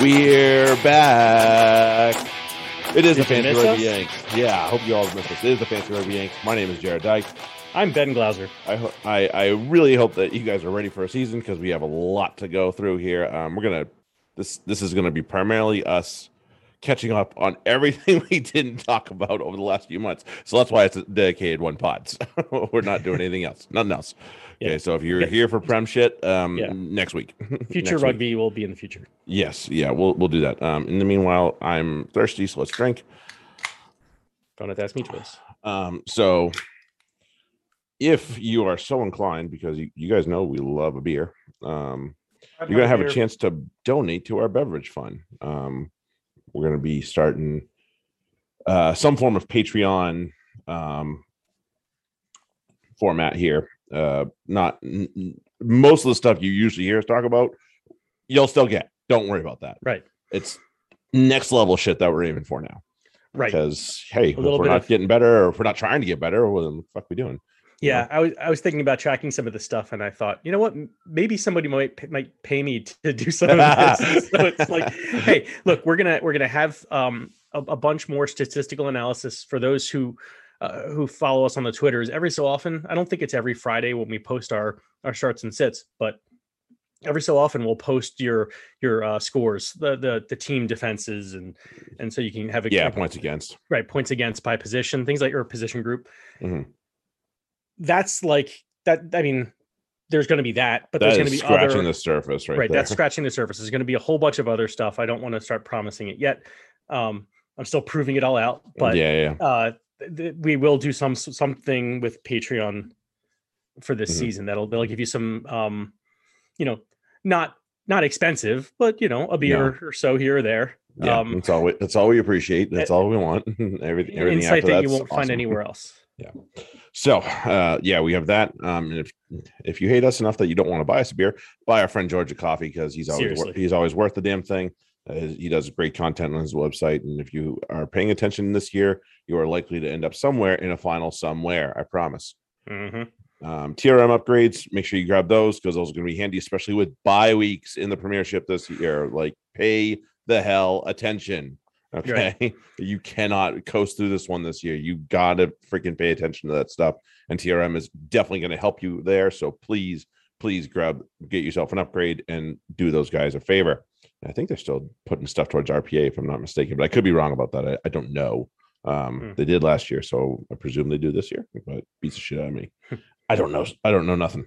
We're back. It is Did the Fantasy Rugby? Yanks. Yeah, I hope you all missed this. It is the Fantasy Rugby Yanks. My name is Jarrod Dyke. I'm Ben Glauser. I, ho- I I really hope that you guys are ready for a season because we have a lot to go through here. Um, we're gonna this this is gonna be primarily us catching up on everything we didn't talk about over the last few months. So that's why it's a dedicated one pod. So we're not doing anything else, nothing else. Okay, Yeah. so if you're Yeah. here for prem shit, um, Yeah. next week, Future Next week. rugby will be in the future. Yes, yeah, we'll we'll do that. Um, in the meanwhile, I'm thirsty, so let's drink. Don't have to ask me twice. Um, so if you are so inclined, because you, you guys know we love a beer, um, you're gonna have a chance to donate to our beverage fund. Um, we're gonna be starting uh, some form of Patreon um, format here. Uh, not n- most of the stuff you usually hear us talk about, you'll still get. Don't worry about that. Right. It's next level shit that we're aiming for now. Right. Because hey, if we're not of- getting better, or if we're not trying to get better, well, then what the fuck we doing? Yeah, I was I was thinking about tracking some of the stuff, and I thought, you know what, maybe somebody might might pay me to do some of this. so it's like, hey, look, we're gonna we're gonna have um a, a bunch more statistical analysis for those who uh, who follow us on the Twitters every so often. I don't think it's every Friday when we post our our starts and sits, but every so often we'll post your your uh, scores, the the the team defenses, and and so you can have a Yeah, points against. right points against by position things like your position group Mhm. That's like that i mean there's going to be that but there's going to be scratching other the surface right, right, there. that's scratching the surface there's going to be a whole bunch of other stuff i don't want to start promising it yet um i'm still proving it all out but yeah, yeah. uh th- th- we will do some something with patreon for this Mhm. season that'll they'll give you some um you know not not expensive but you know a beer or so here or there Yeah, um that's all. We, that's all we appreciate. That's eh, all we want. everything, everything insight that you won't find anywhere else So, uh, yeah, we have that. Um, and if if you hate us enough that you don't want to buy us a beer, buy our friend George a coffee because he's always wor- he's always worth the damn thing. Uh, he does great content on his website, and if you are paying attention this year, you are likely to end up somewhere in a final somewhere. I promise. hmm um, TRM upgrades. Make sure you grab those because those are going to be handy, especially with bye weeks in the Premiership this year. Like, pay the hell attention. Okay, you cannot coast through this one this year. You got to freaking pay attention to that stuff, and TRM is definitely going to help you there. So please, please grab, get yourself an upgrade, and do those guys a favor. I think they're still putting stuff towards RPA, if I'm not mistaken, but I could be wrong about that. I, I don't know. Um, Hmm. They did last year, so I presume they do this year. But beats the shit out of me. I don't know. I don't know nothing.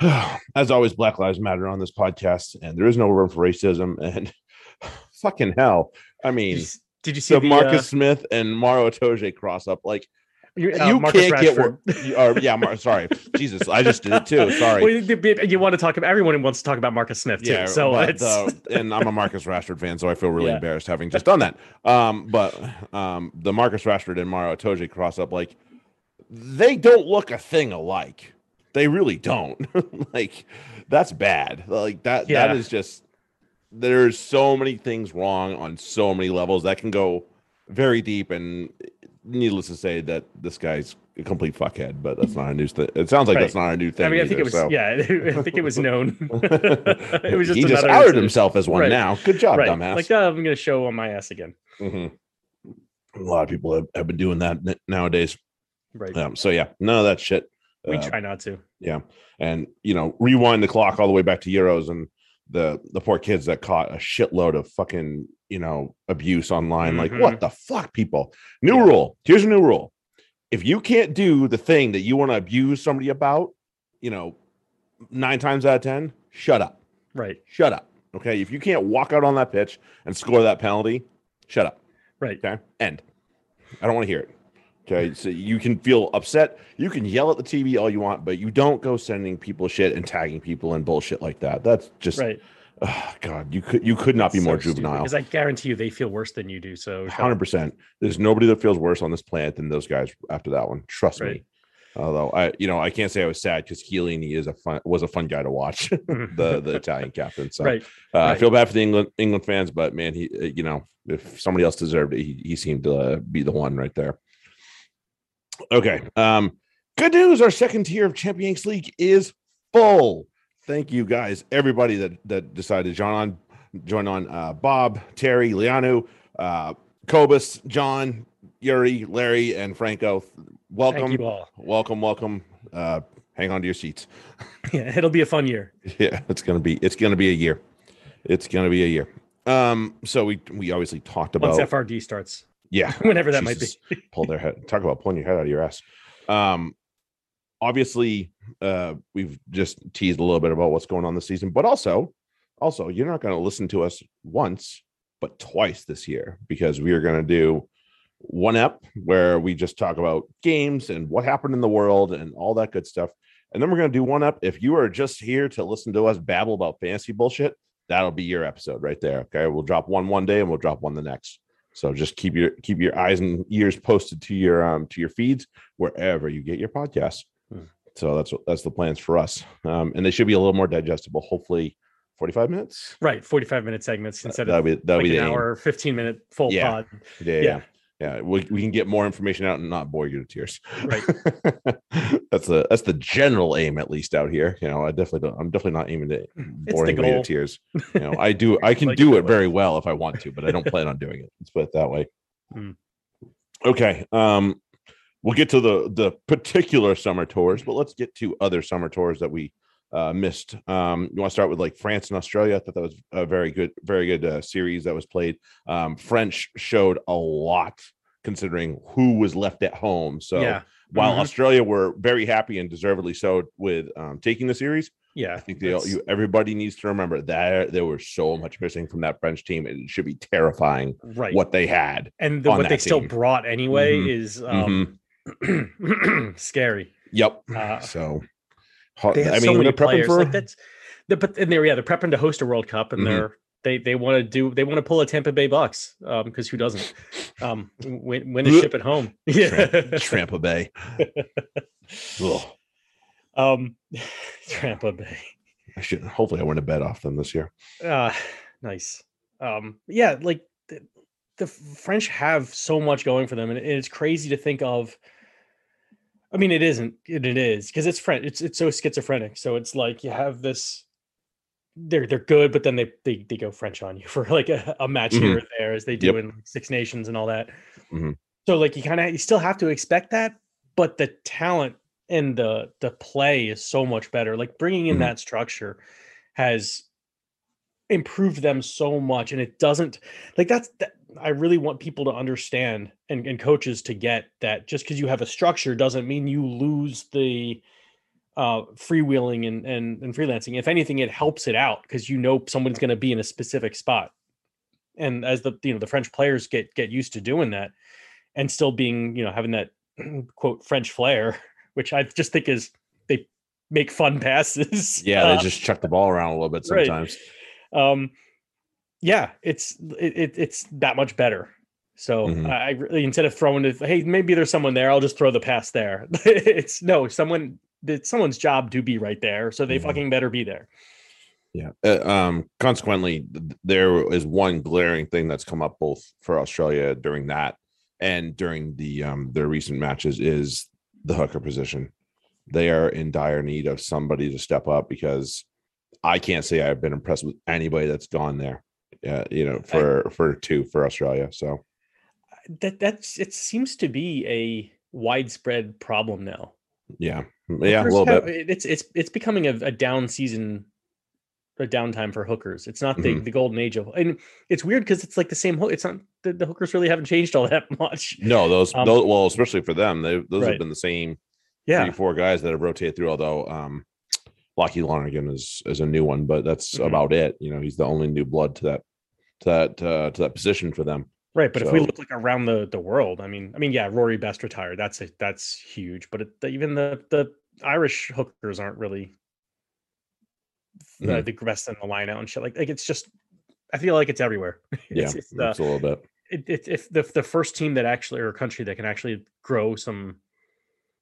As always, Black Lives Matter on this podcast, and there is no room for racism. And fucking hell, I Did mean, you, did you see the the, Marcus uh, Smith and Maro Itoje cross up, like you, uh, you can't get Rashford? wor- you- or yeah, Mar- sorry, Jesus, I just did it too. Sorry. Well, you, want to talk about everyone wants to talk about Marcus Smith too. Yeah, so it's the, and I'm a Marcus Rashford fan, so I feel really Yeah. embarrassed having just done that. Um, but um, the Marcus Rashford and Maro Itoje cross up, like they don't look a thing alike. They really don't. like that's bad. Like that. Yeah. That is just. There's so many things wrong on so many levels that can go very deep, and needless to say that this guy's a complete fuckhead. But that's not a new thing. It sounds like that's not a new thing. I mean, I think either, it was so. yeah, I think it was known. it was just he just outed incident. himself as one Right. now. Good job, right. dumbass. Like oh, I'm going to show on my ass again. Mhm. A lot of people have, have been doing that nowadays. Right. Um, so yeah, none of that shit. we Uh, try not to. yeah, and you know, rewind the clock all the way back to Euros and the the poor kids that caught a shitload of fucking you know abuse online. Like, Mhm. what the fuck, people? New Yeah. rule. Here's a new rule. If you can't do the thing that you want to abuse somebody about, you know, nine times out of ten, shut up. Right. Shut up. Okay. If you can't walk out on that pitch and score that penalty, shut up. Right. Okay. End. I don't want to hear it. Okay. So you can feel upset. You can yell at the TV all you want, but you don't go sending people shit and tagging people and bullshit like that. That's just Right. oh, God. You could you could not be more juvenile. Because I guarantee you, they feel worse than you do. So hundred percent. There's nobody that feels worse on this planet than those guys after that one. Trust me. Although I, you know, I can't say I was sad because Chiellini is a fun was a fun guy to watch. the the Italian captain. So right. uh, I feel bad for the England England fans, but man, he uh, you know if somebody else deserved it, he, he seemed to be the one right there. Okay. Um, good news. Our second tier of Champions League is full. Thank you guys, everybody that that decided. John join on uh, Bob, Terry, Lianu, uh, Kobus, John, Yuri, Larry, and Franco. Welcome, Thank you all. welcome, welcome. Uh, hang on to your seats. Yeah, it'll be a fun year. Yeah, it's gonna be it's gonna be a year. It's gonna be a year. Um, so we we obviously talked about Once about FRD starts, yeah, whenever that might be. pull their head talk about pulling your head out of your ass. Um obviously uh we've just teased a little bit about what's going on this season but also also you're not going to listen to us once but twice this year because we are going to do one up where we just talk about games and what happened in the world and all that good stuff. And then we're going to do one up if you are just here to listen to us babble about fantasy bullshit that'll be your episode right there okay? We'll drop one one day and we'll drop one the next so just keep your keep your eyes and ears posted to your um to your feeds wherever you get your podcasts. Hmm. So that's what that's the plans for us. Um, and they should be a little more digestible. Hopefully, forty five minutes. Right, forty-five minute segments instead That'll of be like be an aim. hour, fifteen minute full Yeah. pod. Yeah, yeah, Yeah. Yeah. We, we can get more information out and not bore you to tears. Right. that's the that's the general aim, at least out here. You know, I definitely don't. I'm definitely not aiming to bore anybody to tears. You know, I do. I can Like do it way. very well if I want to, but I don't plan on doing it. Let's put it that way. Hmm. Okay. Um, we'll get to the the particular summer tours, but let's get to other summer tours that we uh, missed. Um, you want to start with like France and Australia? I thought that was a very good, very good uh, series that was played. Um, French showed a lot considering who was left at home. So yeah, while Mhm. Australia were very happy and deservedly so with um, taking the series, yeah. I think they all, you everybody needs to remember that there was so much missing from that French team, it should be terrifying right. what they had. and the, what they still brought anyway Mhm. is um, scary. Yep. Uh, so, hard- They have I so mean, many they're prepping players. for. Like that's, but and they're yeah they're prepping to host a World Cup and Mhm. they're they they want to do they want to pull a Tampa Bay Bucks um because who doesn't um win, win a ship at home yeah Trampa Bay. Um Tampa Bay I should. Hopefully, I win a bet off them this year. uh nice um yeah like the, the French have so much going for them and it's crazy to think of I mean it isn't it, it is because it's French it's it's so schizophrenic so it's like you have this they're they're good but then they they, they go French on you for like a, a match here or there as they do Yep. in Six Nations and all that Mhm. so like you kind of you still have to expect that but the talent and the the play is so much better like bringing in Mhm. that structure has improved them so much and it doesn't like that's that, i really want people to understand and, and coaches to get that just because you have a structure doesn't mean you lose the uh freewheeling and, and and freelancing. If anything it helps it out because you know someone's going to be in a specific spot. And as the you know the french players get get used to doing that and still being you know having that quote french flair which i just think is they make fun passes. Yeah, Uh, they just chuck the ball around a little bit right. Um yeah it's it, it, it's that much better so Mhm. I, really instead of throwing it hey maybe there's someone there i'll just throw the pass there it's no someone it's someone's job to be right there so they Mhm. fucking better be there Yeah. Uh, um. Consequently, there is one glaring thing that's come up both for Australia during that and during the um their recent matches is the hooker position. They are in dire need of somebody to step up because I can't say I've been impressed with anybody that's gone there. Yeah, you know, for for two for Australia. So that that's it seems to be a widespread problem now yeah, yeah, a little bit. it's it's it's becoming a, a down season a downtime for hookers it's not the Mhm. the golden age of and it's weird because it's like the same hook it's not the, the hookers really haven't changed all that much No, those, Um, those well, especially for them, they those Right. have been the same yeah three, four guys that have rotated through. Although um, Lachie Lonergan is is a new one, but that's Mhm. about it. You know, he's the only new blood to that to that uh, to that position for them. Right, but if we look like around the the world, I mean, I mean, yeah, Rory Best retired. That's a, that's huge. But it, even the the Irish hookers aren't really the, Mhm. the best in the line out and shit. Like, like it's just, I feel like it's everywhere. Yeah, it's, it's, uh, it's a little bit. it, it, if the the first team that actually or country that can actually grow some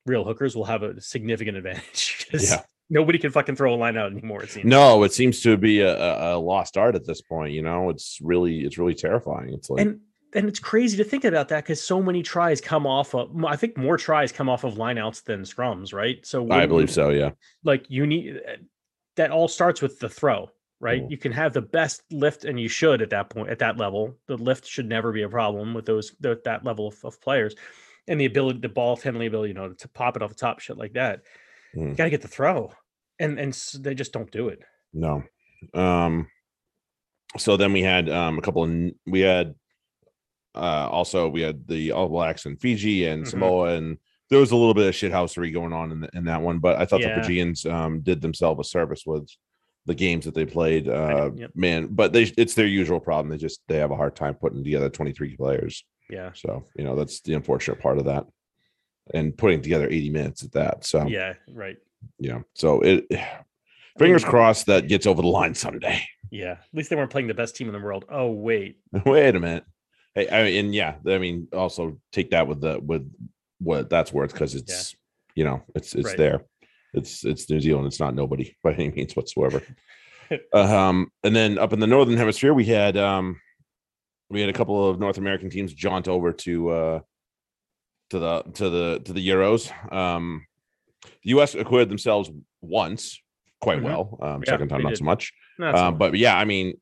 real hookers will have a significant advantage. Yeah. Nobody can fucking throw a line out anymore. It seems. No, it seems to be a, a, lost art at this point. You know, it's really it's really terrifying. It's like and and it's crazy to think about that because so many tries come off of I think more tries come off of lineouts than scrums, right? So I believe so. Yeah. Like you need that all starts with the throw. right? Mhm. You can have the best lift, and you should at that point, at that level. The lift should never be a problem with those th- that level of, of players, and the ability, the ball handling ability, you know, to pop it off the top, shit like that. You Mm. got to get the throw, and and they just don't do it. No. Um so then we had um a couple of we had uh also we had the All Blacks and Fiji and Mhm. Samoa and there was a little bit of shithousery going on in, the, in that one, but I thought Yeah. the Fijians um did themselves a service with the games that they played. Uh yep. man, but they it's their usual problem. They just they have a hard time putting together 23 players. Yeah, So, you know, that's the unfortunate part of that. And putting together 80 minutes at that. So yeah, right. yeah. So it fingers mean- crossed that gets over the line someday. Yeah, at least they weren't playing the best team in the world. Oh wait, Wait a minute. Hey, I mean, and yeah, I mean, also take that with the with what that's worth because it's you know it's it's Right. there. It's it's New Zealand. It's not nobody by any means whatsoever. um, and then up in the northern hemisphere, we had um, we had a couple of North American teams jaunt over to uh to the to the to the Euros. Um, the U.S. acquitted themselves once quite Mhm. well. Um, Yeah, second time not so much. Not so Um, much. but yeah, I mean,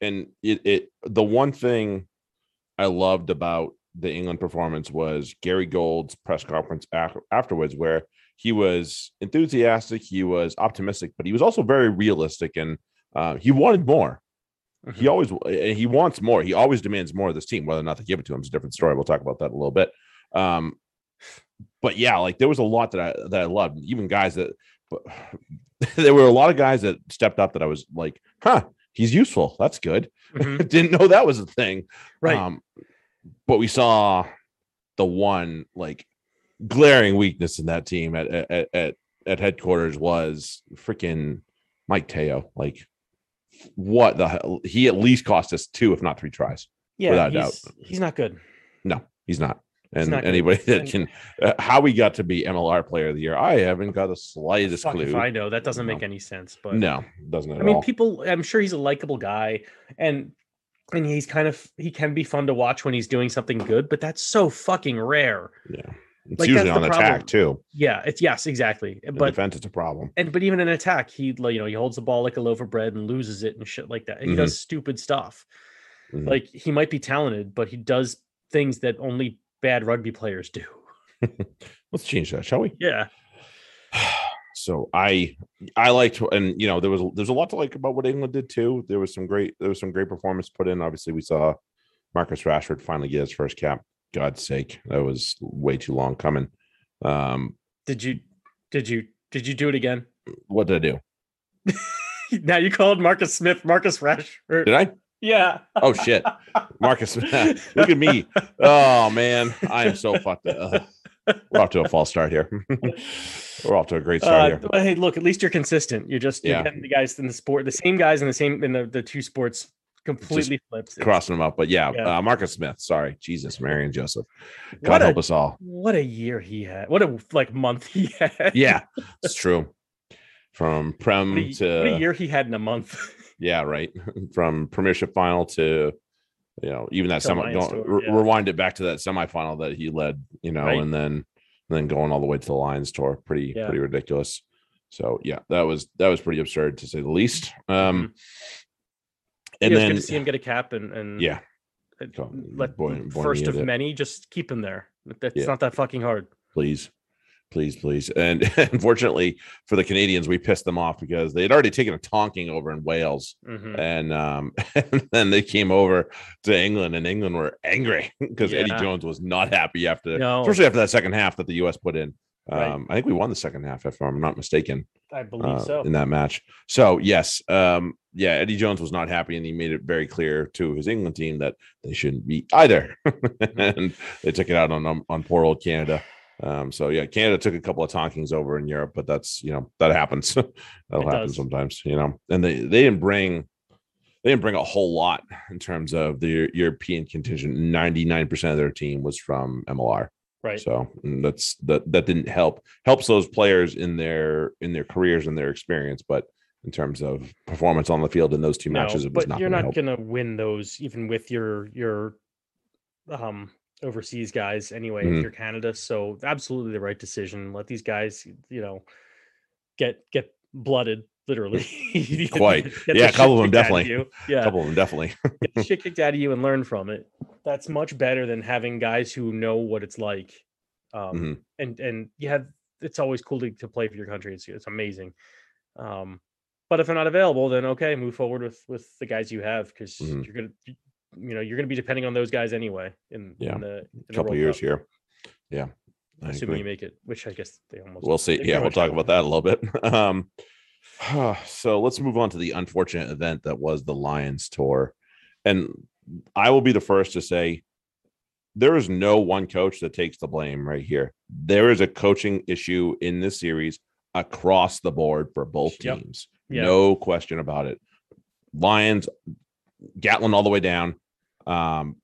and it, it the one thing I loved about the England performance was Gary Gold's press conference af- afterwards, where he was enthusiastic, he was optimistic, but he was also very realistic, and uh, he wanted more. He Mhm. always he wants more. He always demands more of this team. Whether or not they give it to him is a different story. We'll talk about that a little bit. Um, but yeah, like there was a lot that I that I loved. Even guys that, but there were a lot of guys that stepped up that I was like, huh, he's useful. That's good. Mhm. Didn't know that was a thing. right. Um, but we saw the one like glaring weakness in that team at at at, at headquarters was freaking Mike Teo. Like, what the hell? He at least cost us two, if not three tries. yeah, without a he's, he's not good. No, he's not. And anybody that can, uh, how we got to be MLR Player of the Year, I haven't got the slightest Fuck clue. if I know. That doesn't make No. any sense. But no, doesn't I mean, all. people. I'm sure he's a likable guy, and and he's kind of he can be fun to watch when he's doing something good. But that's so fucking rare. yeah, it's like, usually on attack too. Yeah, it's yes, exactly. In But defense, it's a problem. and but even in attack, he like, you know he holds the ball like a loaf of bread and loses it and shit like that. He Mhm. does stupid stuff. Mhm. Like he might be talented, but he does things that only bad rugby players do. Let's change that, shall we? Yeah, so I I liked and you know there was there's a lot to like about what England did too. There was some great there was some great performance put in. Obviously, we saw Marcus Rashford finally get his first cap. God's sake, that was way too long coming. Um, did you did you did you do it again? what did I do? now you called Marcus Smith Marcus Rashford. Did I? Yeah. Oh shit, Marcus! look at me. Oh man, I am so fucked. up. we're off to a false start here. we're off to a great start Uh, here. but hey, look, at least you're consistent. You're just you're Yeah. getting the guys in the sport, the same guys in the same in the, the two sports completely flipped. It's- Crossing them up, but yeah, Yeah. Uh, Marcus Smith. Sorry, Jesus, Mary and Joseph. What God a- help us all. What a year he had. What a like month he had. Yeah, it's true. From prem What a, to what a year he had in a month. Yeah, right. From premiership final to you know even that semi. Lions Go, tour, re- yeah. Rewind it back to that semifinal that he led, you know, Right. and then and then going all the way to the Lions tour. Pretty Yeah. pretty ridiculous. So yeah, that was that was pretty absurd to say the least. Um, and it then good to see him get a cap and and yeah, let boy- boy first of it. many. Just keep him there. That's Yeah. not that fucking hard. please please please and unfortunately for the canadians we pissed them off because they had already taken a tonking over in wales Mhm. and um and then they came over to england and england were angry because eddie jones was not happy after No. especially after that second half that the us put in Right. um i think we won the second half if i'm not mistaken I believe uh, so. in that match so yes um yeah eddie jones was not happy and he made it very clear to his england team that they shouldn't be either and they took it out on on, on poor old canada um so yeah canada took a couple of tonkings over in europe but that's you know that happens that'll It happen does. sometimes you know and they they didn't bring they didn't bring a whole lot in terms of the european contingent 99% of their team was from mlr right. so that's that that didn't help helps those players in their in their careers and their experience, but in terms of performance on the field in those two No, matches, it was but not you're gonna not going to win those even with your your um overseas guys anyway Mhm. if you're Canada. So absolutely the right decision. Let these guys, you know, get get blooded literally. Quite. Yeah, a couple of them definitely. you. A couple of them definitely. get the shit kicked out of you and learn from it. That's much better than having guys who know what it's like. Um, Mhm. and and you have it's always cool to, to play for your country. It's it's amazing. Um, but if they're not available, then okay, move forward with with the guys you have because Mhm. you're gonna you know you're gonna be depending on those guys anyway in, Yeah. in the in the couple World years Cup, here. Yeah. I assuming you make it, which I guess they almost We'll see. Yeah, we'll talk about that a little bit. Um, so let's move on to the unfortunate event that was the Lions tour. And I will be the first to say there is no one coach that takes the blame right here. There is a coaching issue in this series across the board for both Yep. teams. No question about it. Lions, Gatland all the way down. Um,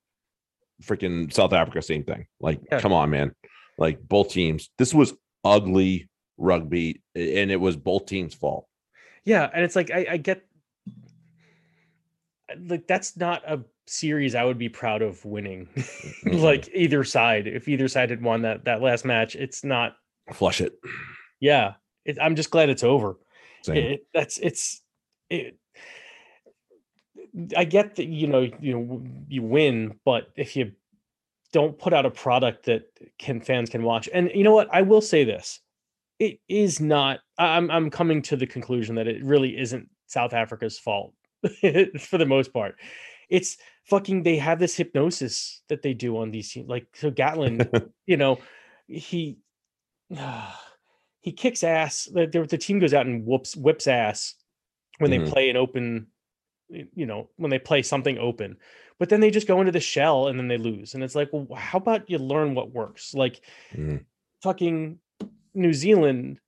freaking South Africa, same thing. Like, Yeah. come on, man. Like both teams. This was ugly rugby, and it was both teams' fault. Yeah, and it's like I, I get like that's not a series I would be proud of winning. like either side, if either side had won that that last match, it's not. Flush it. Yeah, it, I'm just glad it's over. It, that's it's it. I get that you know you know you win, but if you don't put out a product that can fans can watch, and you know what, I will say this: it is not. I'm I'm coming to the conclusion that it really isn't South Africa's fault for the most part. It's fucking. They have this hypnosis that they do on these teams. Like so, Gatland, you know, he he kicks ass. The, the, team goes out and whoops whips ass when Mhm. they play an open, you know, when they play something open. But then they just go into the shell and then they lose. And it's like, well, how about you learn what works? Like Mhm. fucking New Zealand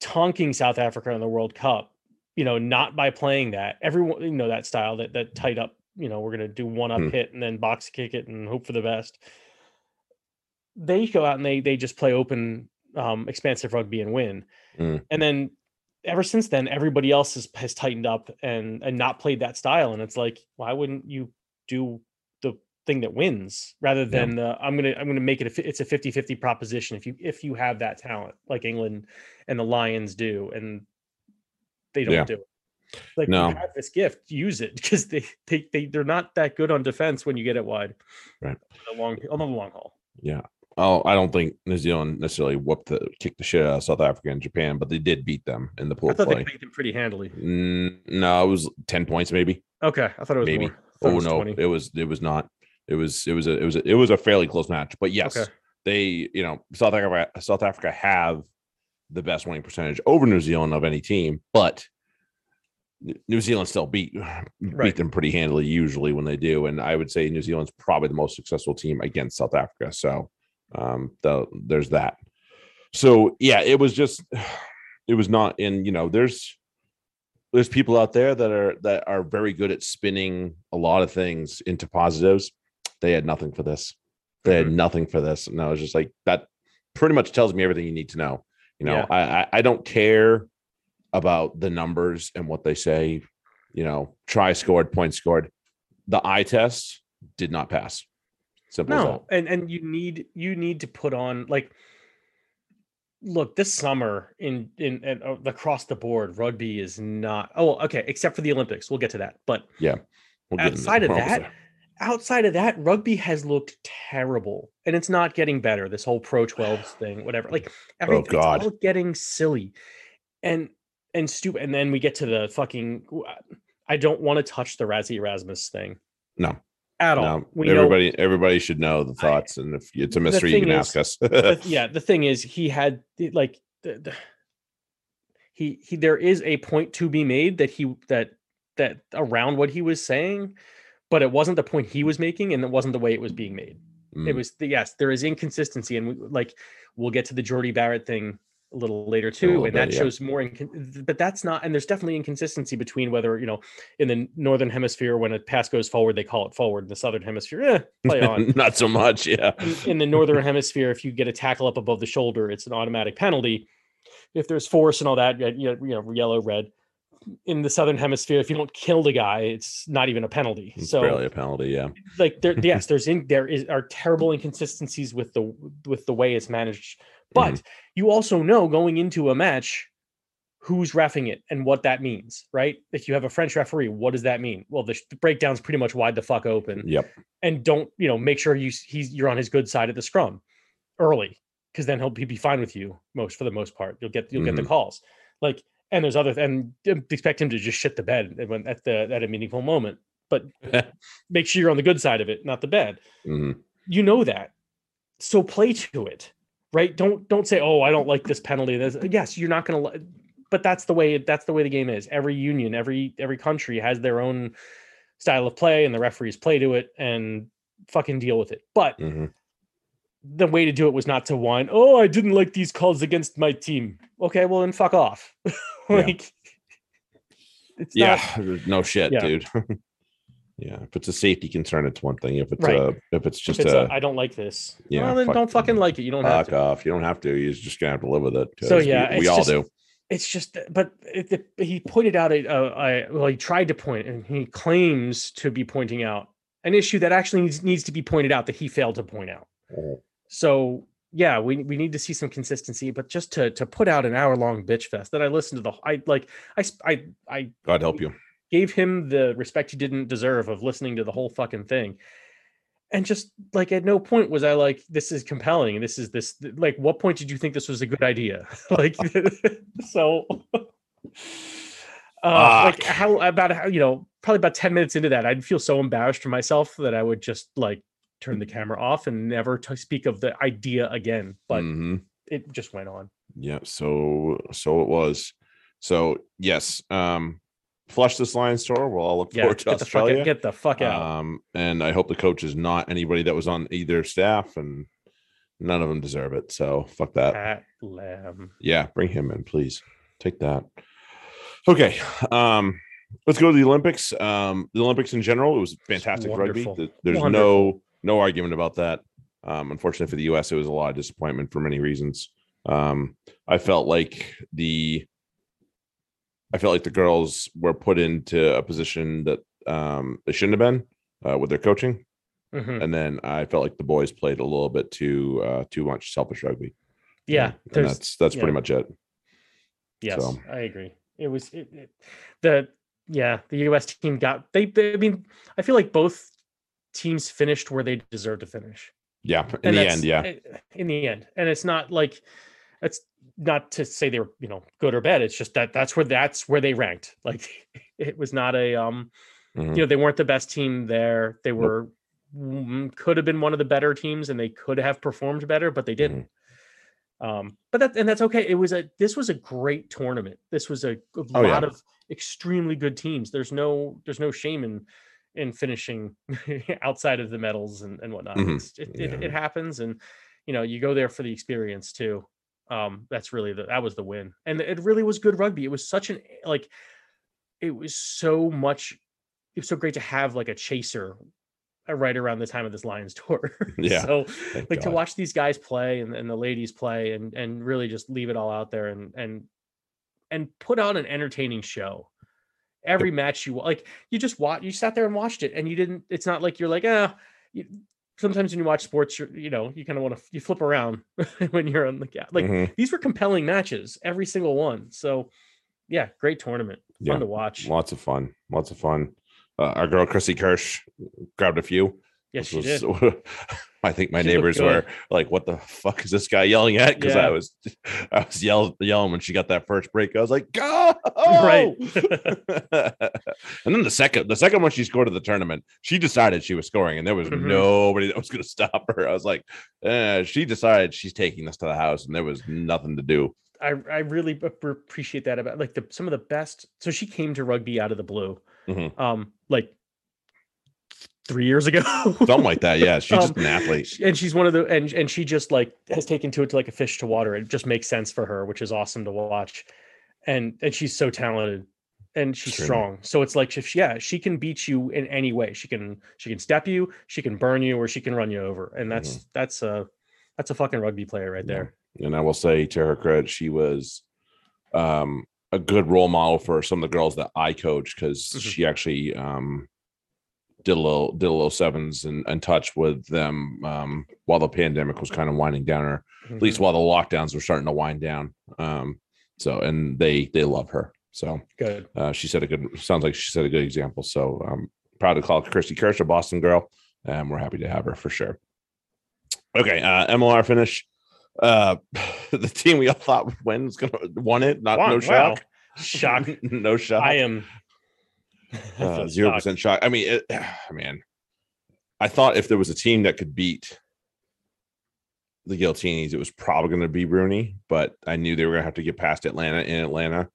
tonking South Africa in the World Cup, you know, not by playing that. Everyone, you know, that style, that that tight up, you know, we're gonna do one up Hmm. hit and then box kick it and hope for the best. They go out and they they just play open um expansive rugby and win. Mm. And then ever since then, everybody else has, has tightened up and and not played that style. And it's like, why wouldn't you do the thing that wins rather than uh, I'm gonna I'm gonna make it a it's a 50-50 proposition if you if you have that talent like England and the Lions do and they don't Yeah. do it. Like No. you have this gift, use it because they, they they they're not that good on defense when you get it wide. Right. On the long on the long haul. Yeah. Oh, I don't think New Zealand necessarily whooped the kicked the shit out of South Africa and Japan, but they did beat them in the pool I thought play. they beat them pretty handily. Mm, no, it was ten points maybe. Okay, I thought it was Maybe. I it Oh was no, 20. it was it was not. It was it was a it was a, it was a fairly close match. But yes, Okay. they you know South Africa South Africa have the best winning percentage over New Zealand of any team, but New Zealand still beat beat Right. them pretty handily usually when they do, and I would say New Zealand's probably the most successful team against South Africa. So um, the, there's that. So yeah, it was just it was not in you know there's there's people out there that are that are very good at spinning a lot of things into positives. They had nothing for this. They had Mhm. nothing for this. And I was just like, that pretty much tells me everything you need to know. You know, Yeah. I, I I don't care about the numbers and what they say. You know, try scored, point scored. The eye test did not pass. Simple no and and you need you need to put on like look this summer in in, in uh, across the board rugby is not oh okay except for the olympics we'll get to that but yeah We'll outside of that, there. outside of that rugby has looked terrible and it's not getting better this whole pro 12s thing whatever like everything it's Oh, God. all getting silly and and stupid and then we get to the fucking i don't want to touch the rassie erasmus thing No. At all. No, we know everybody everybody should know the thoughts, and if it's a mystery, you can is- ask us. the, yeah the thing is he had like the, the, he he there is a point to be made that he that that around what he was saying but it wasn't the point he was making and it wasn't the way it was being made. It Mm, was the, yes there is inconsistency and we, like we'll get to the jordy barrett thing a little later little too and that bit, yeah. shows more incon- but that's not and there's definitely inconsistency between whether you know in the northern hemisphere when a pass goes forward they call it forward in the southern hemisphere eh, play on not so much. Yeah. in, in the northern hemisphere, if you get a tackle up above the shoulder, it's an automatic penalty. If there's force and all that, you you know, you know, yellow, red. In the southern hemisphere, if you don't kill the guy, it's not even a penalty. It's so, barely a penalty. Yeah. like, there, yes, there's in there is are terrible inconsistencies with the with the way it's managed. But Mhm. you also know going into a match who's refing it and what that means, right? If you have a French referee, what does that mean? Well, the, sh- the breakdown's pretty much wide the fuck open, Yep. and don't you know make sure you he's you're on his good side at the scrum early because then he'll be be fine with you most for the most part. You'll get you'll get the calls like and there's other and expect him to just shit the bed when at the at a meaningful moment, but make sure you're on the good side of it, not the bad Mhm. you know that so play to it right don't don't say oh i don't like this penalty this yes you're not going to but that's the way that's the way the game is every union every every country has their own style of play and the referees play to it and fucking deal with it but Mhm. the way to do it was not to whine oh i didn't like these calls against my team okay well then fuck off like it's Yeah. not, no shit, Yeah. dude. yeah. If it's a safety concern, it's one thing. If it's Right. uh if it's if just it's a a, I don't like this yeah, well, then fuck- don't fucking like it you don't have fuck to off. You don't have to. You're just gonna have to live with it. So yeah, we, it's all just- do. it's just but it, it- he pointed out a, uh, I well he tried to point and he claims to be pointing out an issue that actually needs, needs to be pointed out that he failed to point out Oh, so yeah we, we need to see some consistency but just to to put out an hour long bitch fest that i listened to the i like i i i God help you. Gave him the respect he didn't deserve of listening to the whole fucking thing. And just like at no point was i like this is compelling. This is this like what point did you think this was a good idea? Like so uh like how about how you know probably about 10 minutes into that i'd feel so embarrassed for myself that i would just like turn the camera off and never to speak of the idea again but Mhm. it just went on. Yeah, so so it was. So yes, um flush this Lions tour. We'll all look yeah forward to get the fuck Australia. out, get the fuck out Um, and I hope the coach is not anybody that was on either staff, and none of them deserve it. So fuck that. Pat Lam. Yeah, bring him in, please. Take that. Okay. Um, let's go to the Olympics. Um, the Olympics in general, it was fantastic rugby. Wonderful. Th- There's no no argument about that. Um, unfortunately for the US, it was a lot of disappointment for many reasons. Um, I felt like the I felt like the girls were put into a position that um they shouldn't have been uh, with their coaching. Mhm. And then I felt like the boys played a little bit too uh too much selfish rugby. Yeah, that's that's pretty much it. yes, so. I agree. It was it, it, the yeah the U.S. team got they, they. I mean, I feel like both teams finished where they deserved to finish. Yeah, in And the end, yeah. In the end, and it's not like it's not to say they were you know good or bad. It's just that that's where that's where they ranked. Like it was not a um Mhm. you know they weren't the best team there. They were mm, could have been one of the better teams and they could have performed better, but they didn't. Um, but that and that's okay. It was a this was a great tournament. This was a, a Oh, yeah. lot of extremely good teams. There's no there's no shame in in finishing outside of the medals and, and whatnot. Mhm. It's, it, Yeah. it, it happens and you know you go there for the experience too. Um, that's really the that was the win. And it really was good rugby. It was such an like it was so much it was so great to have like a chaser uh, right around the time of this Lions tour. Yeah, so like to watch these guys play and, and the ladies play and and really just leave it all out there and and and put on an entertaining show every match you like you just watch you sat there and watched it and you didn't it's not like you're like ah you, sometimes when you watch sports you're you know you kind of want to you flip around when you're on the ga- like Mhm. these were compelling matches every single one so yeah great tournament fun Yeah. to watch lots of fun, lots of fun. Uh, our girl Kristi Kirshe grabbed a few. Yes she did I think my She neighbors were like, "What the fuck is this guy yelling at?" Because Yeah. I was, I was yell, yelling when she got that first break. I was like, "Go!" Right. and then the second, the second one she scored at the tournament, she decided she was scoring, and there was Mhm. nobody that was going to stop her. I was like, eh, she decided she's taking this to the house, and there was nothing to do. I I really appreciate that about like the some of the best. So she came to rugby out of the blue, Mhm. um, like three years ago, Something like that. Yeah, she's just Um, an athlete. And she's one of the and and she just like has taken to it to like a fish to water. It just makes sense for her, which is awesome to watch. And and she's so talented and she's Extremely. strong. So it's like if she, yeah, she can beat you in any way. She can she can step you, she can burn you, or she can run you over. And that's that's a that's a fucking rugby player right there. and I will say to her credit, she was um, a good role model for some of the girls that I coach because Mhm. she actually um, did a little did a little sevens and, and touch with them um, while the pandemic was kind of winding down, or at least while the lockdowns were starting to wind down. Um, so and they they love her. So Good. uh, she said a good sounds like she set a good example. So I'm proud to call Kristi Kirshe a Boston girl, and we're happy to have her for sure. Okay, uh, MLR finish. Uh, the team we all thought would win is gonna won it. Not Wow, no wow. shock. Shock. no shock. I am Uh, Zero percent shot. I mean, it, man, I thought if there was a team that could beat the Giltinis, it was probably going to be Bruni, but I knew they were going to have to get past Atlanta in Atlanta,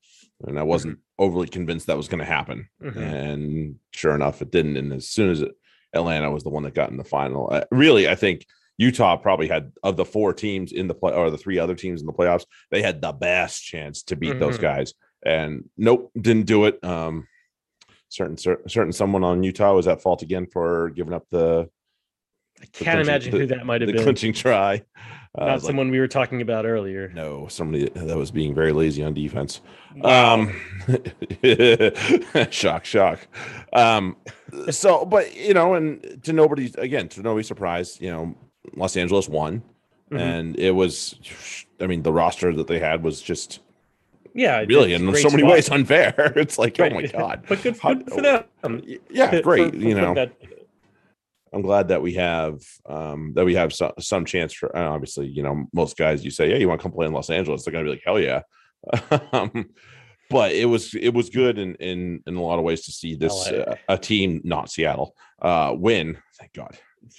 and I wasn't overly convinced that was going to happen. Mhm. And sure enough, it didn't. And as soon as it, Atlanta was the one that got in the final, uh, really, I think Utah probably had of the four teams in the play or the three other teams in the playoffs, they had the best chance to beat those Mhm. guys. And nope, didn't do it. Um, certain cer- certain someone on Utah was at fault again for giving up the I can't clinching- imagine the- who that might have the been. clinching try. Uh, Not was like, someone we were talking about earlier. no, somebody that was being very lazy on defense. Wow. Um, shock, shock. Um, so, but you know, and to nobody's again, to nobody's surprise, you know, Los Angeles won, Mhm. and it was, I mean, the roster that they had was just yeah, really, in so many ways, unfair. It's like, oh my god, but good, good for them. yeah, For- great. for- you know, that- I'm glad that we have um that we have some, some chance for uh, obviously you know most guys you say yeah you want to come play in Los Angeles? They're gonna be like hell yeah. Um, but it was it was good in in in a lot of ways to see this uh, a team not Seattle uh win. Thank God.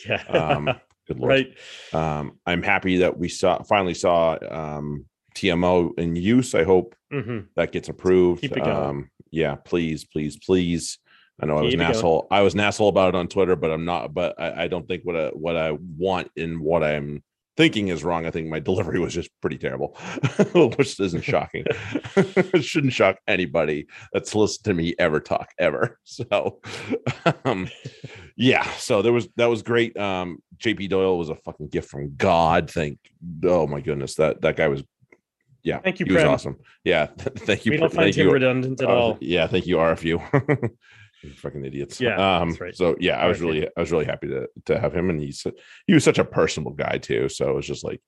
Yeah, um good lord. Right. um I'm happy that we saw finally saw um TMO in use I hope hmm that gets approved. Keep. Um, yeah, please, please, please. I know I was Keep an going. asshole. I was an asshole about it on Twitter, but I'm not. But I, I don't think what I what I want and what I'm thinking is wrong. I think my delivery was just pretty terrible, which isn't shocking. it shouldn't shock anybody that's listened to me ever talk ever. So, um, yeah. So there was that was great. Um, JP Doyle was a fucking gift from God. Thank. Oh my goodness, that that guy was. Yeah, Thank you, He was awesome. Yeah, thank you. We don't find thank him you. redundant at Uh, all. Yeah, thank you, RFU. You fucking idiots. Yeah, Um, that's right. So yeah, I was RFU. really, I was really happy to to have him, and he's he was such a personable guy too. So it was just like,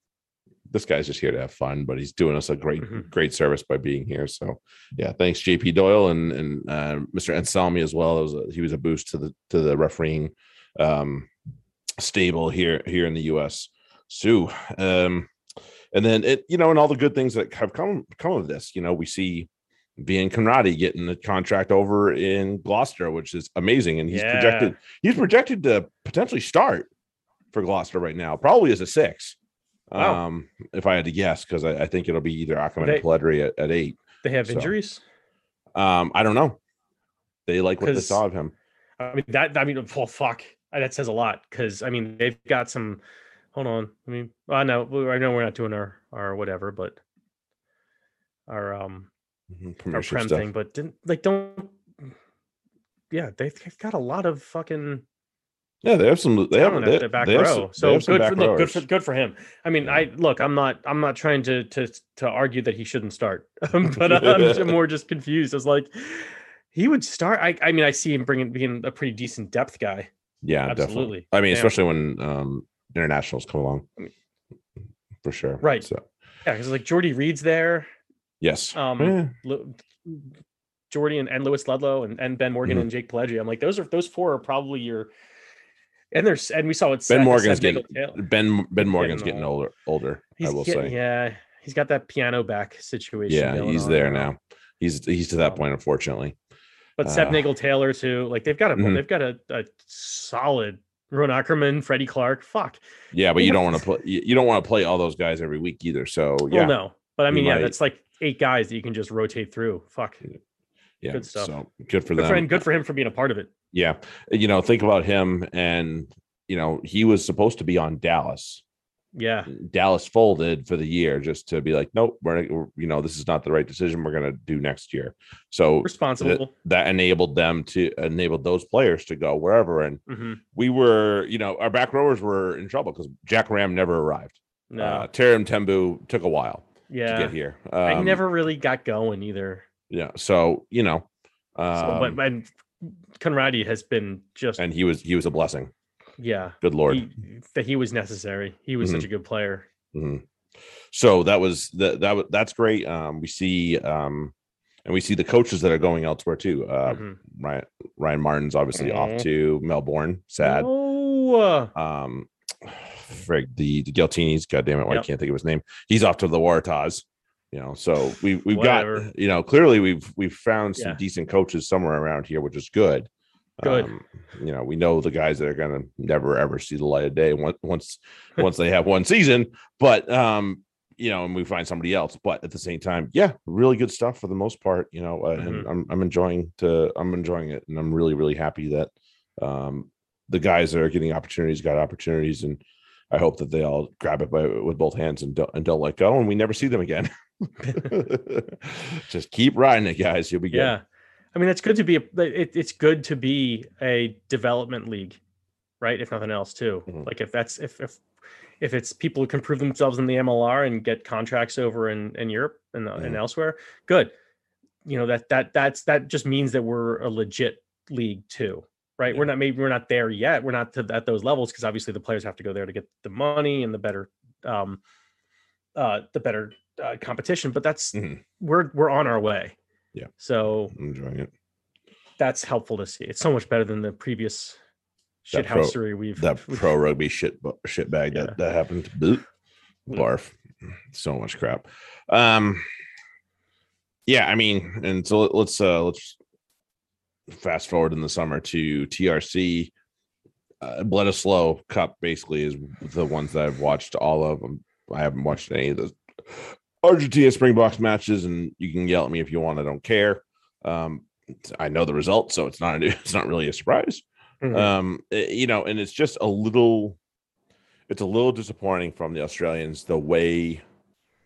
this guy's just here to have fun, but he's doing us a great, Mhm. great service by being here. So yeah, thanks JP Doyle and and uh, Mr. Anselmi as well. It was a, he was a boost to the to the refereeing um, stable here here in the U.S. Sue. Um, and then it, you know, and all the good things that have come come of this. You know, we see Bian Conradi getting the contract over in Gloucester, which is amazing, and he's Yeah. projected he's projected to potentially start for Gloucester right now, probably as a six. Wow. Um, if I had to guess, because I, I think it'll be either Ackermann They- or Polledri at, at eight. They have So, injuries. Um, I don't know. They like what they saw of him. I mean that. I mean, well, fuck. That says a lot because I mean they've got some. Hold on. I mean, I know. I know we're not doing our our whatever, but our um Mhm, our prem stuff. thing. But didn't like don't. Yeah, they've got a lot of fucking Yeah, they have some. They have, they, the back they row. some- so good for look, good for good for him. I mean, I look, I'm not I'm not trying to to to argue that he shouldn't start, but I'm more just confused. I was like, he would start. I I mean, I see him bringing being a pretty decent depth guy. Yeah, definitely. I mean, Yeah. especially when um internationals come along, I mean- for sure. Right. So Yeah, because like Jordy Reid's there, yes. Um, Yeah. Lu- Jordy and, and Lewis Ludlow and, and Ben Morgan Mhm. and Jake Polledri. I'm like, those are those four are probably your. And there's and we saw what Ben Morgan's getting Ben Ben Morgan's getting getting old. older. Older. He's I will getting- say. yeah, he's got that piano back situation. Yeah, he's on there now. He's he's to that Um, point, unfortunately. But Seth Uh, Nagel Taylor too. Like they've got a Mhm. they've got a, a solid Ruan Ackermann, Freddie Clarke. Fuck. Yeah, but you don't want to play. You don't want to play all those guys every week either. So yeah, Well, no, but I mean, yeah, might- that's like eight guys that you can just rotate through. Fuck. yeah. good stuff. So good for Good them. for him. Good for him for being a part of it. Yeah, you know, think about him, and you know, he was supposed to be on Dallas. Yeah. Dallas folded for the year just to be like, nope, we're, you know, this is not the right decision. We're gonna do next year. So Responsible. that enabled them to enabled those players to go wherever. And hmm we were, you know, our back rowers were in trouble because Jack Ram never arrived. No. Uh, Tarim Tembu took a while yeah. to get here. I Um, never really got going either. yeah. So you know, um, So, but and Conradi has been just and he was he was a blessing. Yeah. Good lord. He, that he was necessary. He was Mm-hmm. such a good player. Mhm. so that was that that that's great. Um, we see um, and we see the coaches that are going elsewhere too. Uh, Mhm. Ryan Ryan Martin's obviously off to Melbourne. Sad. Oh, uh, Um, frig the the Giltinis. God damn it! Why Yep. I can't think of his name. He's off to the Waratahs. You know, so we we've Whatever. got you know clearly we've we've found some Yeah. decent coaches somewhere around here, which is good. Good. Um, you know, we know the guys that are gonna never ever see the light of day once once once they have one season, but um, you know, and we find somebody else. But at the same time, yeah, really good stuff for the most part. You know, uh, Mm-hmm. and I'm I'm enjoying to I'm enjoying it, and I'm really really happy that um the guys that are getting opportunities got opportunities, and I hope that they all grab it by with both hands and don't and don't let go, and we never see them again. Just keep riding it, guys. You'll be good. yeah. I mean, it's good to be a. It, it's good to be a development league, right? If nothing else, too. Mhm. Like if that's if if if it's people who can prove themselves in the MLR and get contracts over in in Europe and uh, and Mhm. elsewhere, good. You know that that that's that just means that we're a legit league too, right? We're not maybe we're not there yet. We're not to, at those levels because obviously the players have to go there to get the money and the better, um, uh, the better uh, competition. But that's Mhm. we're we're on our way. Yeah. So I'm enjoying it. that's helpful to see. It's so much better than the previous pro- we've that we've- pro rugby shit shit bag Yeah. that that happened. Boop. Barf. So much crap. Um. Yeah, I mean, and so let- let's uh let's fast forward in the summer to TRC. Uh, Bledisloe Cup basically is the ones that I've watched all of them. I haven't watched any of the Argentina Springboks matches, and you can yell at me if you want. I don't care. Um, I know the result, so it's not a, it's not really a surprise Mhm. um eh, you know and it's just a little it's a little disappointing from the australians the way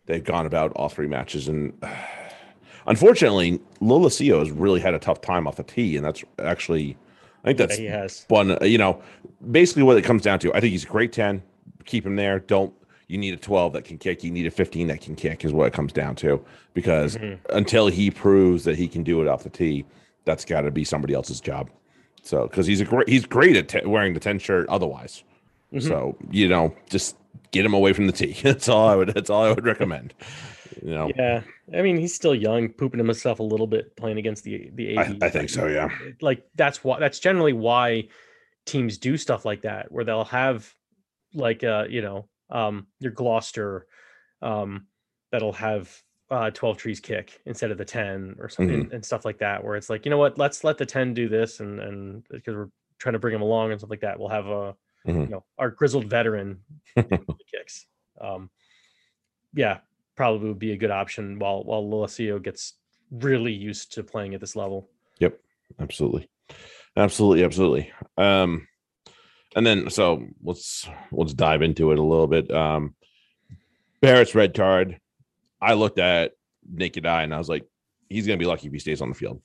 they've gone about all three matches and unfortunately Lolesio has really had a tough time off the tee and that's actually i think Yeah, that's he has. one uh, you know basically what it comes down to i think he's a great 10 keep him there don't you need a 12 that can kick you need a 15 that can kick is what it comes down to. Because Mhm. until he proves that he can do it off the tee that's got to be somebody else's job. So because he's a great he's great at te- wearing the 10 shirt otherwise. Mhm. so you know just get him away from the tee. That's all i would that's all i would recommend you know? Yeah, I mean he's still young, pooping himself a little bit playing against the the I, I think so yeah. Like that's why that's generally why teams do stuff like that, where they'll have like uh you know um your Gloucester um that'll have uh Twelvetrees kick instead of the 10 or something and stuff like that where it's like you know what? Let's let the 10 do this and and because we're trying to bring them along and stuff like that we'll have a Mhm. you know our grizzled veteran kicks. Um yeah probably would be a good option while while Lolesio gets really used to playing at this level. Yep, absolutely. Absolutely absolutely. Um and then so let's let's dive into it a little bit. Um barrett's red card. I looked at naked eye and i was like he's gonna be lucky if he stays on the field.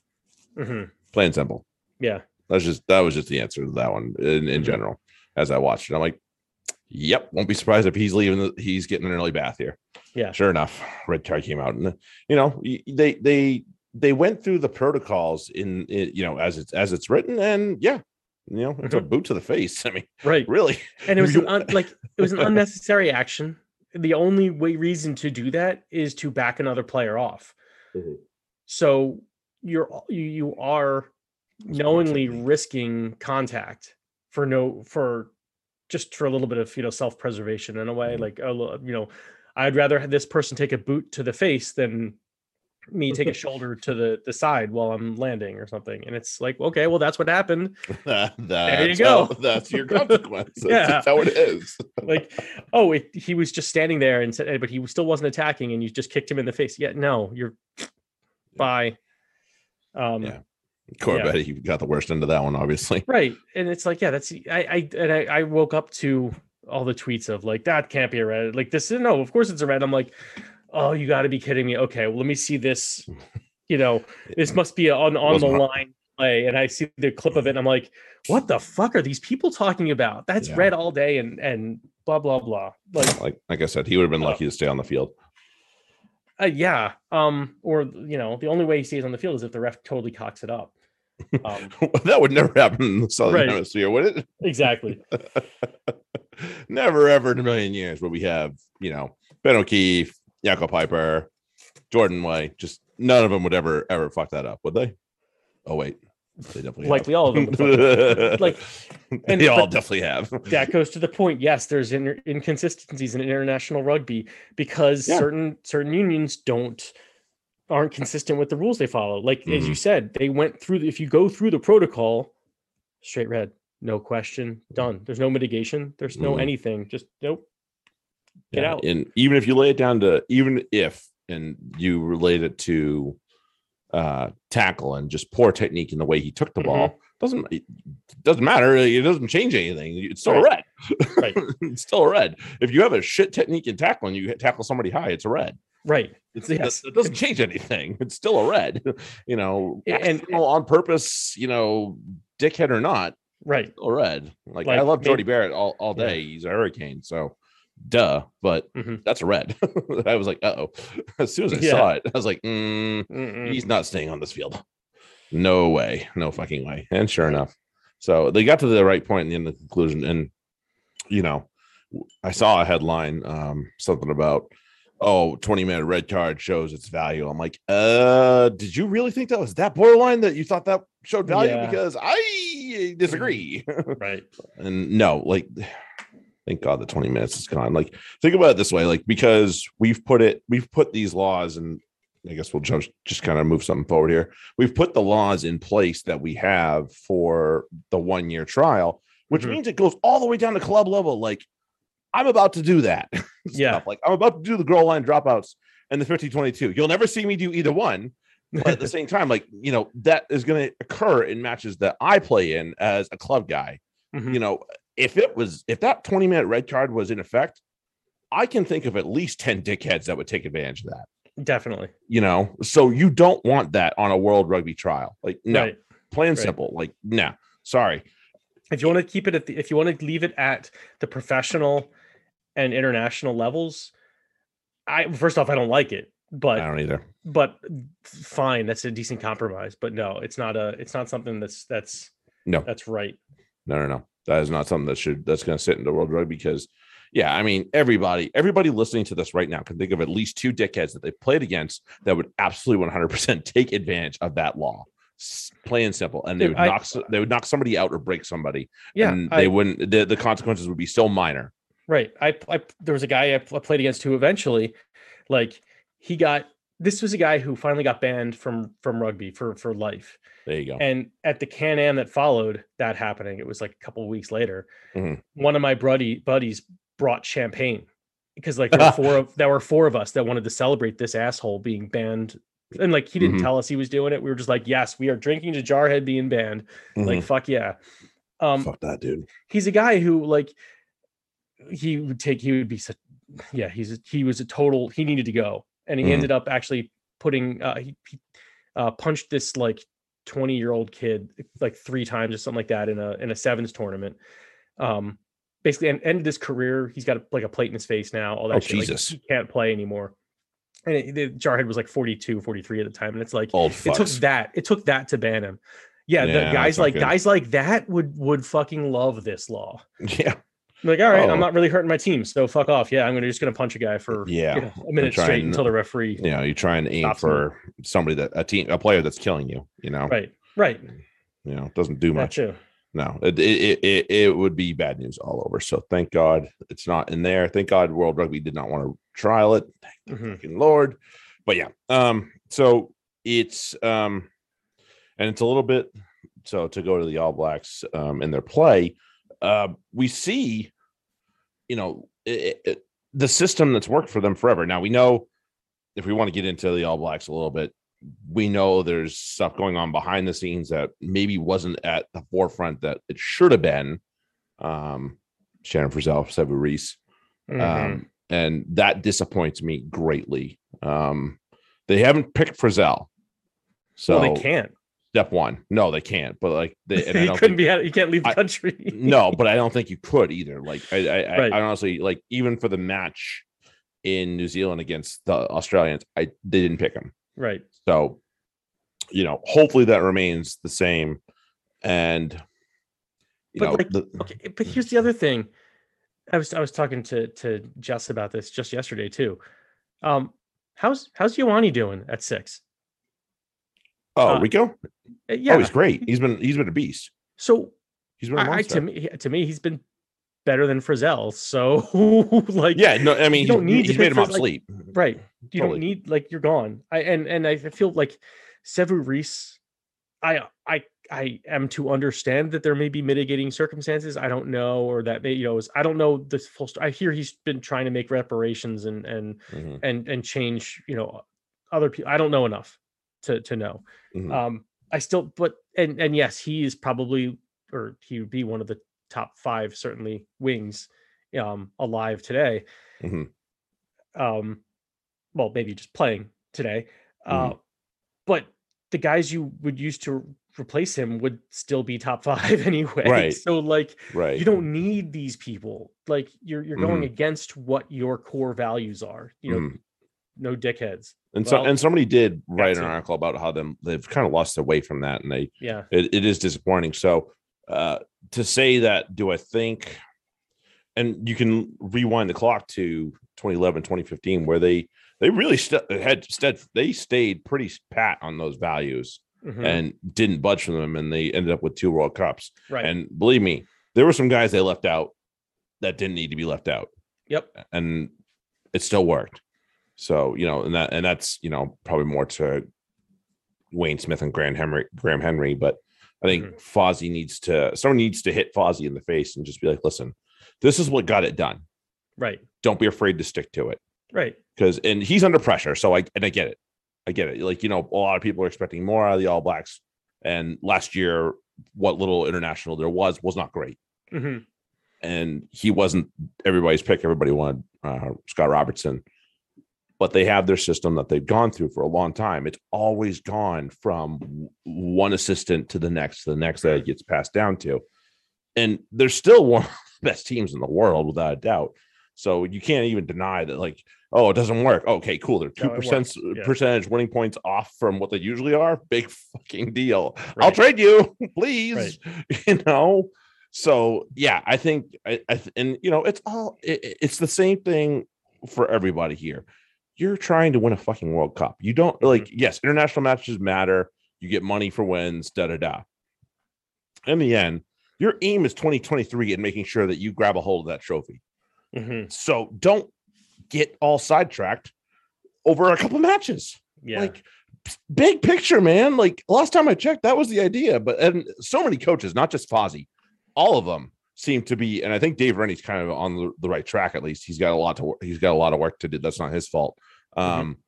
Mhm. plain simple. Yeah. That's just that was just the answer to that one in, in Mhm. general as i watched it. I'm like yep won't be surprised if he's leaving the, he's getting an early bath here. Yeah. sure enough red card came out. And you know they they they went through the protocols in, in you know as it's as it's written. And yeah you know it's a boot to the face. I mean right. really? And it was an un, like it was an unnecessary action. The only way reason to do that is to back another player off. Mhm. so you're you, you are knowingly risking contact for no for just for a little bit of you know self-preservation in a way Mhm. like a li- you know i'd rather have this person take a boot to the face than me take a shoulder to the the side while i'm landing or something and it's like okay well that's what happened that, that's you how- go. that's your consequence Yeah. that's how it is like oh it, he was just standing there and said but he still wasn't attacking and you just kicked him in the face yeah no you're bye um Yeah. Corbett, you got the worst end of that one, obviously. right and it's like yeah that's i i and I, I woke up to all the tweets of like that can't be a red like this is no of course it's a red i'm like oh you got to be kidding me okay well let me see this you know this must be on on the line play and i see the clip of it and i'm like what the fuck are these people talking about that's Yeah. red all day and and blah blah blah like Like like I said, he would have been Oh. lucky to stay on the field. uh, yeah um or you know the only way he stays on the field is if the ref totally cocks it up um that would never happen in the southern Right. hemisphere, would it? exactly never ever in a million years would we have, you know, Ben O'Keefe, Jaco Peyper, Jordan Way. Just none of them would ever ever fuck that up, would they? Oh wait, they definitely Likely have. all of them like, and- they all definitely have. that goes to the point. Yes, there's inconsistencies in international rugby because Yeah. certain certain unions don't aren't consistent with the rules they follow. Like as Mm-hmm. you said, they went through. The, if you go through the protocol, straight red, no question, done. There's no mitigation. There's no Mhm. anything. Just nope. Get Yeah, out. And even if you lay it down to even if and you relate it to uh tackle and just poor technique in the way he took the Mhm. ball, doesn't it doesn't matter. It doesn't change anything. It's still a red. Right. it's still a red. If you have a shit technique in tackling, you tackle somebody high, it's a red. Right. It's, Yes. It doesn't change anything. It's still a red. You know, Yeah, and- on purpose, you know, dickhead or not, Right. a red. Like, I love Jordie Barrett all, all Yeah. day. He's a hurricane. So duh. But Mhm. that's a red. I was like, uh oh. As soon as I Yeah. saw it, I was like, mm, he's not staying on this field. No way. No fucking way. And sure enough. So they got to the right point in the end of the conclusion. And you know, I saw a headline, um, something about oh, 20 minute red card shows its value. I'm like, uh, did you really think that was that borderline that you thought that showed value? Yeah. Because I disagree. Right. and no, like thank God the 20 minutes is gone. Like, think about it this way, like because we've put it, we've put these laws and I guess we'll just just kind of move something forward here. We've put the laws in place that we have for the one year trial, which Mhm. means it goes all the way down to club level. Like, I'm about to do that. Yeah. stuff. Like, I'm about to do the goal line dropouts and the 50 22. You'll never see me do either one. But at the same time, like, you know, that is going to occur in matches that I play in as a club guy Mhm. you know, if it was if that 20 minute red card was in effect, I can think of at least 10 dickheads that would take advantage of that. Definitely. You know, so you don't want that on a world rugby trial. Like, no, Right. plain Right. simple. Like, no, sorry. if you want to keep it at the if you want to leave it at the professional and international levels i first off i don't like it but I don't either. but fine that's a decent compromise but no it's not a it's not something that's that's No. that's right No, no, no. That is not something that should that's going to sit in the world rugby because, yeah, I mean, everybody, everybody listening to this right now can think of at least two dickheads that they played against that would absolutely 100% take advantage of that law. Plain and simple, and they Dude, would I- knock they would knock somebody out or break somebody. yeah and I- they wouldn't. The, the consequences would be so minor. right I, I there was a guy I played against who eventually like he got this was a guy who finally got banned from from rugby for for life There you go. And at the Can Am that followed that happening, it was like a couple of weeks later. Mhm. One of my buddy buddies brought champagne because like there were four of there were four of us that wanted to celebrate this asshole being banned. And like he didn't Mhm. tell us he was doing it. We were just like, yes, we are drinking to Jarhead being banned. Like fuck yeah. Um, Mm-hmm. Fuck that dude. he's a guy who like he would take he would be such yeah he's a, he was a total he needed to go and he Mhm. ended up actually putting uh he, he uh punched this like 20 year old kid like three times or something like that in a in a sevens tournament um basically and ended his career he's got like a plate in his face now all that Oh, shit. Like, he can't play anymore and it, the jarhead was like 42 43 at the time and it's like Old it took that it took that to ban him yeah, Yeah, the guys like good. guys like that would would fucking love this law Yeah. I'm like, all right, Oh. I'm not really hurting my team, so fuck off. Yeah, I'm gonna just gonna punch a guy for Yeah, you know, a minute straight and- until the referee. You know, you try and aim for somebody that a team, a player that's killing you. You know, Right, right. you know, doesn't do That much. too. No, it, it it it would be bad news all over. So thank God it's not in there. Thank God World Rugby did not want to trial it. Thank the Mhm. fucking Lord. But yeah, um, so it's um, and it's a little bit so to go to the All Blacks um in their play, uh, we see, you know, it, it, the system that's worked for them forever. Now we know if we want to get into the All Blacks a little bit, we know there's stuff going on behind the scenes that maybe wasn't at the forefront that it should have been. Um, Shannon Frizzell, Sevu Reese, Mhm. um, and that disappoints me greatly. Um, they haven't picked Frizzell, so well, they can't. Step one. No, they can't. But like, they, and I don't couldn't think, be. Out, you can't leave the I- country. no, but I don't think you could either. Like, I, I, I- Right. I honestly like even for the match in New Zealand against the Australians, I they didn't pick him. right. So, you know, hopefully that remains the same. And you But, know, like, the, Okay, but here's the other thing. I was I was talking to to Jess about this just yesterday too. Um, how's how's Ioane doing at six? Oh, Uh, Rico? Yeah. Oh, he's great. He's been he's been a beast. so He's been a I, to me to me he's been better than Frizzell. So like yeah, no, I mean, you don't need to he's made pick him for, like- obsolete. right. You Totally. don't need like you're gone. I and and I feel like Sevu Reese. I I I am to understand that there may be mitigating circumstances. I don't know, or that may you know is- I don't know the full. Story. I hear he's been trying to make reparations and and Mhm, and and change you know other people. I don't know enough to to know. mhm. Um, I still, but and and yes, he is probably or he would be one of the top five certainly wings um alive today. Mhm. Um, well, maybe just playing today. Uh, but the guys you would use to replace him would still be top five anyway. Right. So like right. you don't need these people. Like you're you're going Mhm. against what your core values are. You know, Mhm. No dickheads. And so well, and somebody did write an article about how them they've kind of lost their way from that, and they Yeah. it, it is disappointing. So uh to say that, do I think? And you can rewind the clock to 2011, 2015, where they they really st- had stead they stayed pretty pat on those values Mhm. and didn't budge from them, and they ended up with two World Cups. right. And believe me, there were some guys they left out that didn't need to be left out. yep. and it still worked. So you know, and that and that's you know probably more to Wayne Smith and Graham Henry, Graham Henry, but I think Mhm. Fozzie needs to someone needs to hit Fozzie in the face and just be like, listen, this is what got it done. Right. Don't be afraid to stick to it Right. because and he's under pressure. So I and I get it, I get it. Like you know, a lot of people are expecting more out of the All Blacks, and last year, what little international there was was not great hmm and he wasn't everybody's pick. Everybody wanted uh, Scott Robertson, but they have their system that they've gone through for a long time. It's always gone from one assistant to the next, to the next that it gets passed down to, and they're still one of the best teams in the world without a doubt. So you can't even deny that, like, oh, it doesn't work. Okay, cool. They're two No, percent. Yeah. percentage winning points off from what they usually are. Big fucking deal. I'll trade you, please. You know. So yeah, I think I, I and you know it's all it- it's the same thing for everybody here. You're trying to win a fucking World Cup. You don't like yes, international matches matter. You get money for wins. Da da da. In the end, your aim is 2023 and making sure that you grab a hold of that trophy. hmm So don't get all sidetracked over a couple matches. Yeah. Like big picture, man. Like last time I checked, that was the idea. But and so many coaches, not just Fozzie, all of them seem to be. And I think Dave Rennie's kind of on the, the right track. At least he's got a lot to. He's got a lot of work to do. That's not his fault. Um,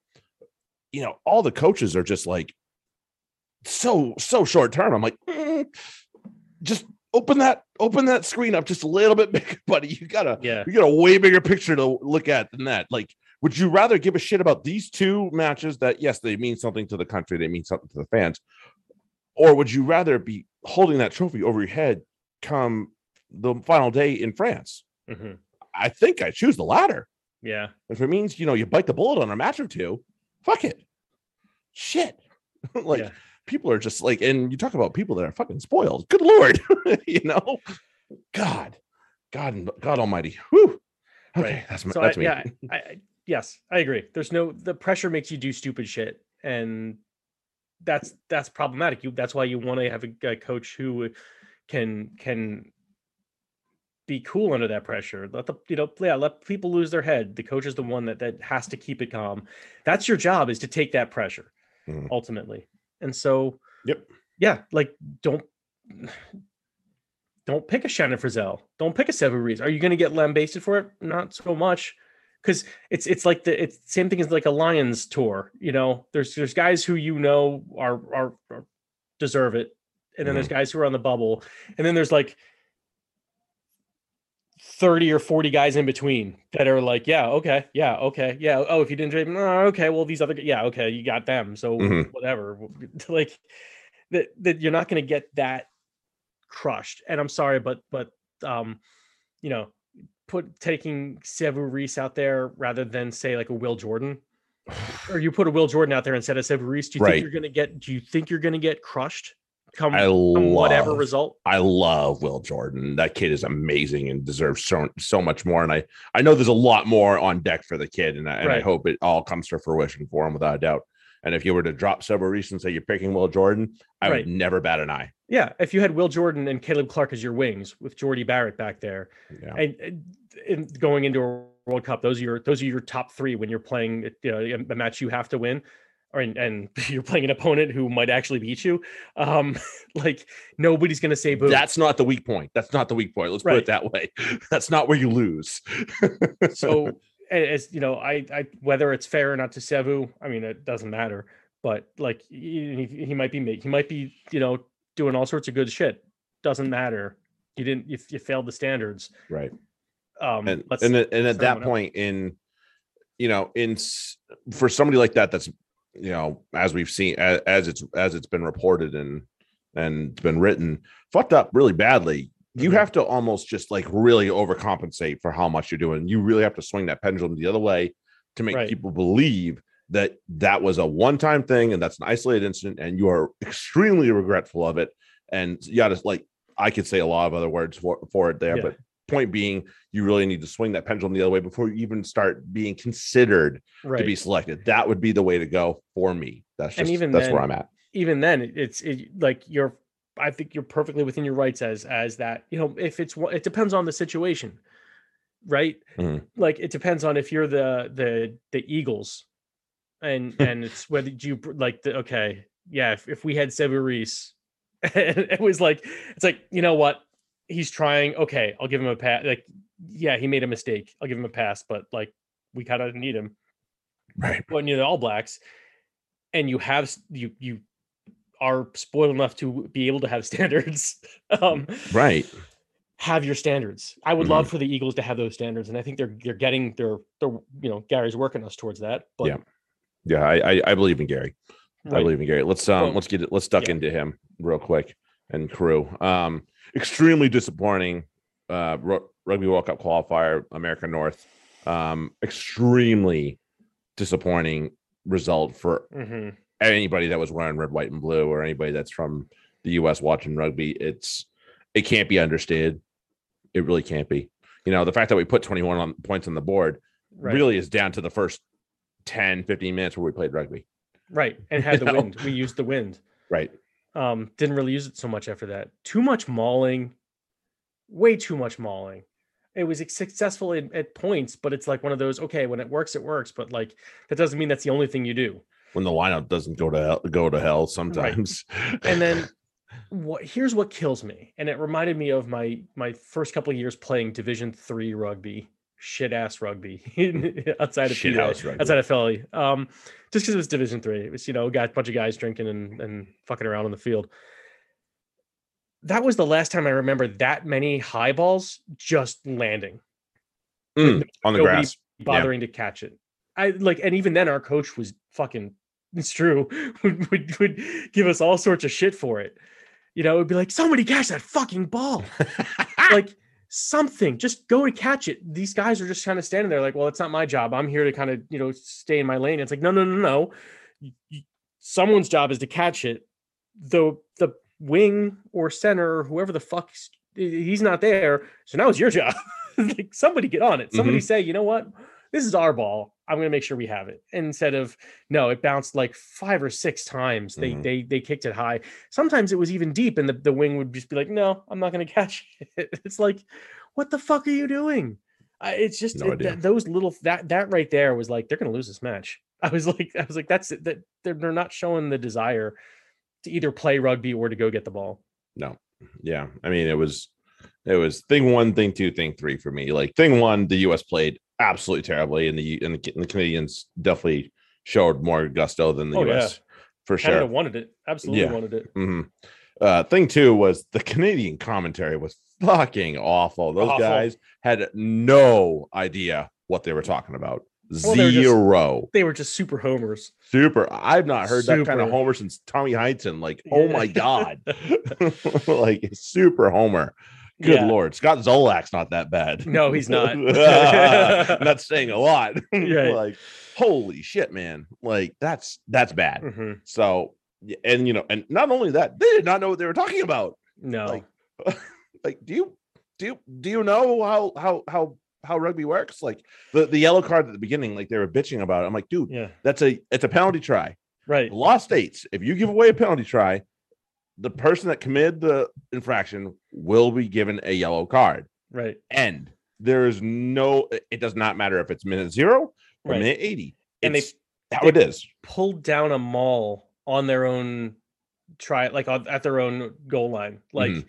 you know, all the coaches are just like so so short term. I'm like, "Mm, just open that open that screen up just a little bit bigger, buddy. You gotta yeah. you got a way bigger picture to look at than that. Like, would you rather give a shit about these two matches that, yes, they mean something to the country, they mean something to the fans, or would you rather be holding that trophy over your head come the final day in France? hmm I think I choose the latter. Yeah. If it means, you know, you bite the bullet on a match or two, fuck it. Shit. like, Yeah. people are just like, and you talk about people that are fucking spoiled. Good Lord. you know, God, God, God Almighty. Whew. Okay, Right. that's, So that's I, me. yeah, I, I, yes, I agree. There's no the pressure makes you do stupid shit, and that's that's problematic. You that's why you want to have a, a coach who can can be cool under that pressure. Let the you know yeah let people lose their head. The coach is the one that that has to keep it calm. That's your job is to take that pressure Mhm. ultimately. And so Yep. yeah, like don't don't pick a Shannon Frizzell. Don't pick a Sevu Reese. Are you going to get lambasted for it? Not so much, because it's it's like the it's same thing as like a Lions tour. You know, there's there's guys who you know are are, are deserve it, and then there's guys who are on the bubble, and then there's like thirty or forty guys in between that are like, yeah, okay, yeah, okay, yeah. Oh, if you didn't trade, no, okay, well these other, yeah, okay, you got them, so Mhm. whatever. Like that that you're not going to get that crushed. And I'm sorry, but but um, you know, put taking Sevu Reese out there rather than say like a Will Jordan, or you put a Will Jordan out there instead of Sevu Reese. Do you Right. think you're going to get? Do you think you're going to get crushed? Come, I come whatever result. I love Will Jordan. That kid is amazing and deserves so so much more. And I I know there's a lot more on deck for the kid, and I, and I hope it all comes to fruition for him without a doubt. And if you were to drop several and say you're picking Will Jordan, I Right. would never bat an eye. Yeah, if you had Will Jordan and Caleb Clarke as your wings with Jordie Barrett back there, Yeah. and, and, and going into a World Cup, those are your those are your top three when you're playing you know, a match you have to win, or and, and you're playing an opponent who might actually beat you. Um, like nobody's gonna say boo. That's not the weak point. That's not the weak point. Let's put it that way. That's not where you lose. so as you know, I, I whether it's fair or not to Sevu, I mean it doesn't matter. But like he, he might be make he might be you know doing all sorts of good shit. Doesn't matter. You didn't you, you failed the standards. right. Um, and and, and at that else. point in you know in for somebody like that that's you know as we've seen as, as it's as it's been reported and and been written fucked up really badly you Mhm. have to almost just like really overcompensate for how much you're doing you really have to swing that pendulum the other way to make Right. people believe that that was a one-time thing and that's an isolated incident and you are extremely regretful of it and you gotta like i could say a lot of other words for, for it there Yeah. but point being you really need to swing that pendulum the other way before you even start being considered right. to be selected. That would be the way to go for me. That's And just even that's where i'm at. even then it's it, like you're i think you're perfectly within your rights as as that you know if it's it depends on the situation right? Mhm. like it depends on if you're the the the eagles and and it's whether you like the okay yeah if, if we had Sevu it was like it's like you know what he's trying okay i'll give him a pass like yeah he made a mistake i'll give him a pass but like we kind of need him right when you're the All Blacks, and you have you you are spoiled enough to be able to have standards. um, right have your standards. I would Mhm. love for the Eagles to have those standards, and I think they're they're getting they're they're you know Gary's working us towards that. But Yeah. yeah i i, I believe in gary i believe in gary let's um Well, let's get it let's duck yeah. into him real quick and crew um extremely disappointing uh rugby world cup qualifier america north um extremely disappointing result for mhm, anybody that was wearing red, white, and blue, or anybody that's from the U.S. watching rugby, it's it can't be understated. It really can't be. You know, the fact that we put 21 on points on the board right, really is down to the first 10, 15 minutes where we played rugby. right, and had the know? wind. We used the wind. Right. Um, didn't really use it so much after that. Too much mauling, way too much mauling. It was successful at, at points, but it's like one of those. Okay, when it works, it works. But like that doesn't mean that's the only thing you do. When the lineup doesn't go to hell, go to hell sometimes. and then what here's what kills me and it reminded me of my my first couple of years playing division three rugby shit ass rugby outside of rugby. outside of philly um just because it was division three it was you know got a bunch of guys drinking and and fucking around on the field that was the last time i remember that many high balls just landing Mm, on the grass. bothering to catch it. I like, and even then, our coach was fucking. It's true. Would, would would give us all sorts of shit for it. You know, it'd be like somebody catch that fucking ball, like something. Just go and catch it. These guys are just kind of standing there, like, well, it's not my job. I'm here to kind of you know stay in my lane. It's like, no, no, no, no. Someone's job is to catch it. The the wing or center or whoever the fuck he's not there. So now it's your job. like somebody get on it. Somebody mm-hmm. say, you know what? This is our ball. I'm gonna make sure we have it. Instead of no, it bounced like five or six times. They Mhm. they they kicked it high. Sometimes it was even deep, and the, the wing would just be like, no, I'm not gonna catch it. It's like, what the fuck are you doing? I, it's just No it- that, those little that that right there was like they're gonna lose this match. I was like, I was like, that's it. That they're, they're not showing the desire to either play rugby or to go get the ball. No. Yeah. I mean, it was it was thing one, thing two, thing three for me. Like thing one, the US played absolutely terribly, and the and the, and the Canadians definitely showed more gusto than the Oh, yeah. US for Canada sure. wanted it. Absolutely Yeah. wanted it. hmm Uh, thing two was the Canadian commentary was fucking awful. Those Awful. guys had no idea what they were talking about. Well, they were just- Zero. They were just super homers. Super. I've not heard that kind of Super. homer since Tommy Heinsohn. Like, oh my god, like super homer. Good Yeah. lord, Scott Zolak's not that bad. No, he's not. not saying a lot. Right. like, holy shit, man! Like that's that's bad. Mhm. So and you know, and not only that, they did not know what they were talking about. No. Like, like, do you do you do you know how how how how rugby works? Like the the yellow card at the beginning, like they were bitching about it. I'm like, dude, yeah. that's a it's a penalty try. Right. The law states if you give away a penalty try, the person that committed the infraction will be given a yellow card. Right. And There is no. It does not matter if it's minute zero or Right. minute eighty. And they- It's how they- it is. Pulled down a maul on their own try like on, at their own goal line. Like Mhm.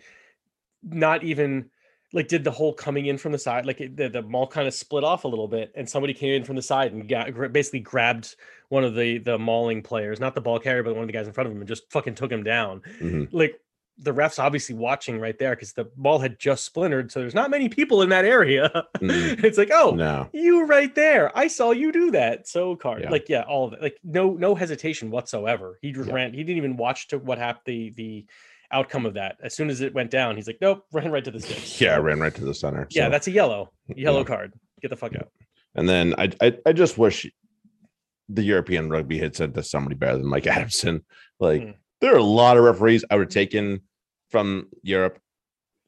not even like did the whole coming in from the side like it, the, the maul kind of split off a little bit and somebody came in from the side and got basically grabbed one of the the mauling players not the ball carrier but one of the guys in front of him and just fucking took him down Mhm. like the refs obviously watching right there because the ball had just splintered so there's not many people in that area Mhm. it's like oh No. you right there i saw you do that so card Yeah. like yeah all of it like no no hesitation whatsoever he just Yeah. ran he didn't even watch to what happened the the outcome of that as soon as it went down he's like nope ran right to the stick Yeah, I ran right to the center. yeah that's a yellow yellow Yeah. card get the fuck out And then I, I I just wish the European rugby had sent to somebody better than Mike Adamson. Like Hmm. there are a lot of referees I would have taken from Europe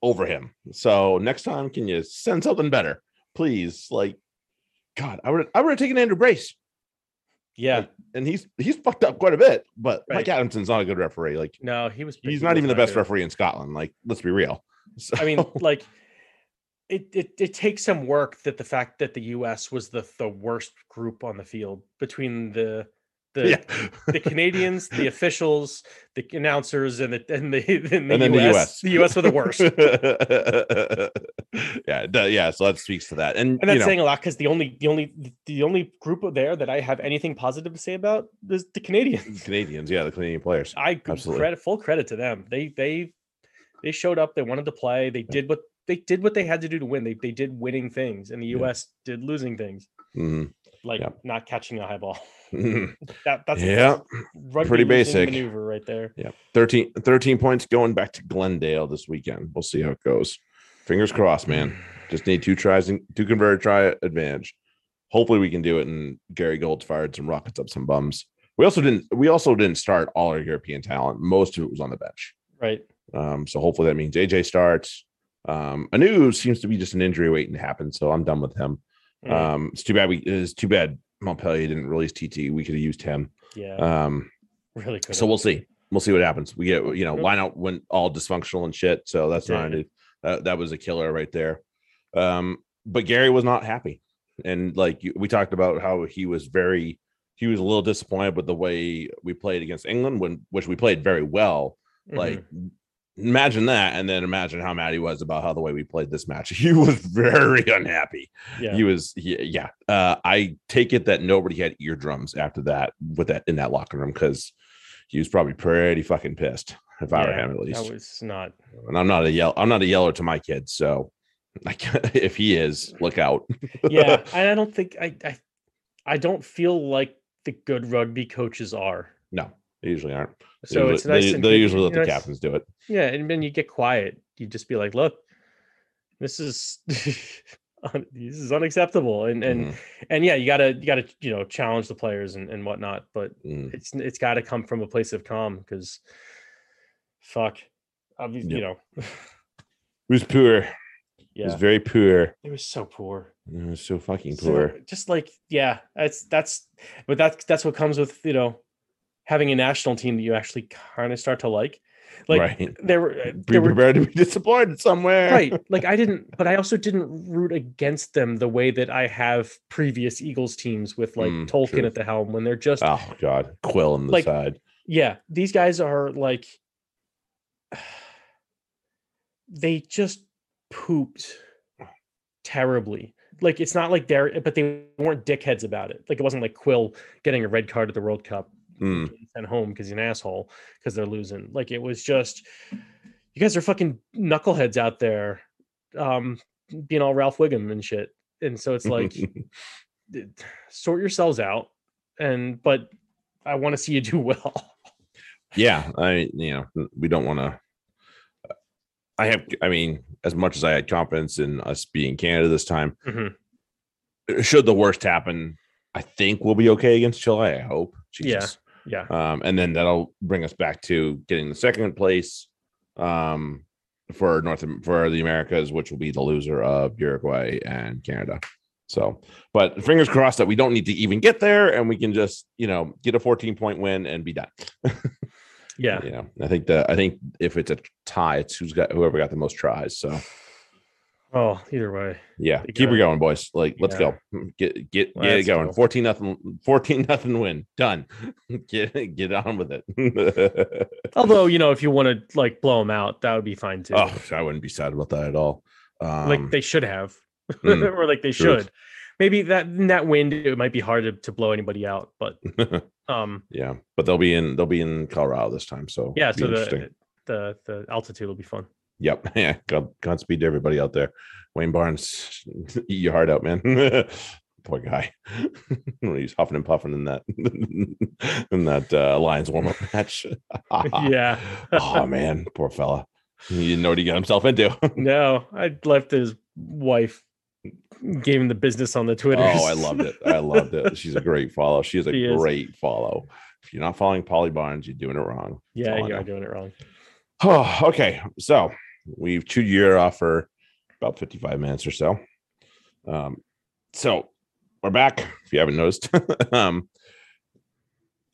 over him. So next time, can you send something better, please? Like, God, I would I would have taken Andrew Brace, yeah and he's he's fucked up quite a bit. But Right. Mike Adamson's not a good referee. Like no he was he's he not even the best good. referee in Scotland. Like let's be real. So, I mean, like it, it it takes some work that the fact that the US was the the worst group on the field between the the yeah, the Canadians, the officials, the announcers, and the and the, and the, And US, the US. The US were the worst. yeah, does- yeah. So that speaks to that, and, And that's you know, saying a lot because the only the only the only group there that I have anything positive to say about is the Canadians. Canadians, yeah, the Canadian players. I Absolutely. credit full credit to them. They they they showed up. They wanted to play. They did what they did what they had to do to win. They they did winning things, and the Yeah. U.S. did losing things, Mhm. like Yeah. not catching a high ball. That that's yeah, pretty basic. maneuver right there. yeah. 13, 13 points going back to Glendale this weekend. We'll see how it goes. Fingers crossed, man. Just need two tries and two converted try advantage. Hopefully we can do it. And Gary Gold's fired some rockets up some bums. We also didn't. We also didn't start all our European talent. Most of it was on the bench. Right. Um, so hopefully that means AJ starts. Um, Anu seems to be just an injury waiting to happen. So I'm done with him. Mm, Um, it's too bad we it's too bad Montpellier didn't release TT. We could have used him. yeah. Um, really so we'll see. We'll see what happens. We get you know Yep. line out went all dysfunctional and shit. So that's not Yeah. that, that was a killer right there. Um, but Gary was not happy, and like we talked about how he was very he was a little disappointed with the way we played against England when which we played very well. Like imagine that, and then imagine how mad he was about how the way we played this match. He was very unhappy yeah. he was he, yeah uh i take it that nobody had eardrums after that with that in that locker room because he was probably pretty fucking pissed if i were him at least That was not. and i'm not a yell i'm not a yeller to my kids so like if he is look out Yeah, I don't think I, I I don't feel like the good rugby coaches are. no they usually aren't So They it's usually- nice. they, and they usually let you the captains do it Yeah, and then you get quiet. You just be like, "Look, this is this is unacceptable," and and Mhm, and yeah, you gotta you gotta you know challenge the players and and whatnot. But mhm. it's it's got to come from a place of calm because, fuck, obviously, you know, it was poor it was very poor it was so poor. it was so fucking So, poor just like yeah, that's that's but that's that's what comes with you know having a national team that you actually kind of start to like. Like right. there were uh, be there were prepared to be disappointed somewhere. Right. Like i didn't but i also didn't root against them the way that i have previous eagles teams with like Mm, Tolkin true. at the helm when they're just oh god. Quill on the Like, side. yeah these guys are like they just pooped terribly. Like it's not like they're but they weren't dickheads about it. Like it wasn't like quill getting a red card at the world cup Mm, sent home because he's an asshole because they're losing. Like it was just you guys are fucking knuckleheads out there, um, being all Ralph Wiggum and shit. And so it's like sort yourselves out. And but I want to see you do well. yeah i you know we don't want to i have i mean as much as i had confidence in us being canada this time Mhm. should the worst happen i think we'll be okay against chile i hope Yeah. Jesus. Yeah. Um, and then that'll bring us back to getting the second place um, for North for the Americas, which will be the loser of Uruguay and Canada. So, but fingers crossed that we don't need to even get there, and we can just you know get a 14 point win and be done. Yeah. you know, I think that I think if it's a tie, it's who's got whoever got the most tries. So Oh, either way. yeah, keep it going, boys. Like, let's Yeah. go. Get get get it going. go. 14 nothing, 14 nothing win. Done. get get on with it. Although, you know, if you want to like blow them out, that would be fine too. oh, I wouldn't be sad about that at all. Um, like they should have, mm, or like they truth. should. Maybe that in that wind, it might be hard to, to blow anybody out. But um, yeah, but they'll be in they'll be in Colorado this time. So yeah. So the the the altitude will be fun. Yep. Yeah. God, Godspeed to everybody out there. Wayne Barnes, eat your heart out, man. Poor guy. He's huffing and puffing in that in that uh, Lions warm up match. yeah. oh man, poor fella. He didn't know what he got himself into. No, I left his wife gave him the business on the Twitter. oh, I loved it. I loved it. She's a great follow. She is a She is. great follow. If you're not following Polly Barnes, you're doing it wrong. That's Yeah, you are doing it wrong. Oh, okay. So we've chewed your off for about 55 minutes or so. Um, so we're back. If you haven't noticed, um,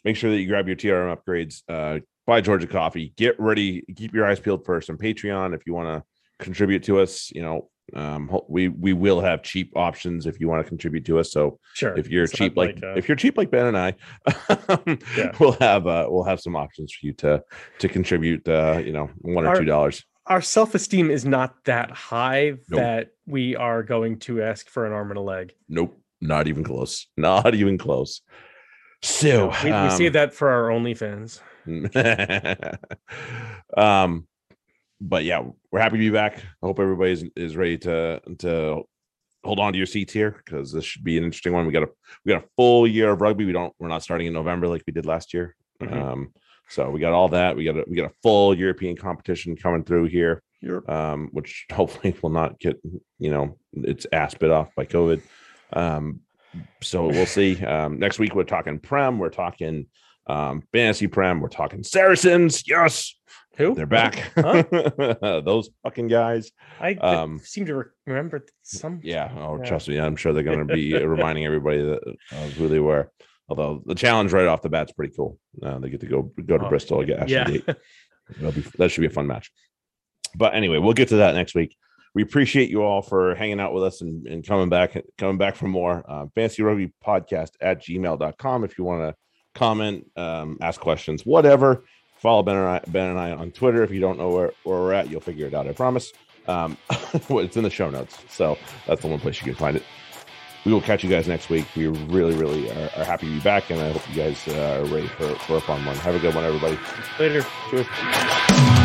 make sure that you grab your TRM upgrades. Uh, buy Georgia coffee. Get ready. Keep your eyes peeled for some Patreon if you want to contribute to us. You know, um, we we will have cheap options if you want to contribute to us. So Sure. if you're It's cheap like, uh, if you're cheap like Ben and I, Yeah. we'll have uh we'll have some options for you to to contribute uh you know one or Our- two dollars. Our self-esteem is not that high Nope. that we are going to ask for an arm and a leg. Nope, not even close. Not even close. So we, we see um, that for our OnlyFans. um but yeah, we're happy to be back. I hope everybody is is ready to to hold on to your seats here because this should be an interesting one. We got a we got a full year of rugby. We don't we're not starting in November like we did last year. Mhm. Um so we got all that. We got a we got a full European competition coming through here. Um, which hopefully will not get you know its ass bit off by COVID. Um, so we'll see. Um, next week we're talking Prem, we're talking um, fantasy Prem, we're talking Saracens. Yes, who? they're back. Huh? Those fucking guys. I Um, seem to re- remember some. Yeah. Oh, Yeah. trust me, I'm sure they're going to be reminding everybody that of who they were. Although the challenge right off the bat's pretty cool. Uh, they get to go go to Oh, Bristol get Ashley Yeah. That'll be that should be a fun match. But anyway, we'll get to that next week. We appreciate you all for hanging out with us and, and coming back, coming back for more. Uh, Fantasy Rugby Podcast at gmail.com if you want to comment, um, ask questions, whatever. Follow Ben and I, Ben and I on Twitter. If you don't know where, where we're at, you'll figure it out. I promise. Um, it's in the show notes, so that's the one place you can find it. We will catch you guys next week. We really, really are, are happy to be back, and I hope you guys uh, are ready for, for a fun one. Have a good one, everybody. Later. Cheers.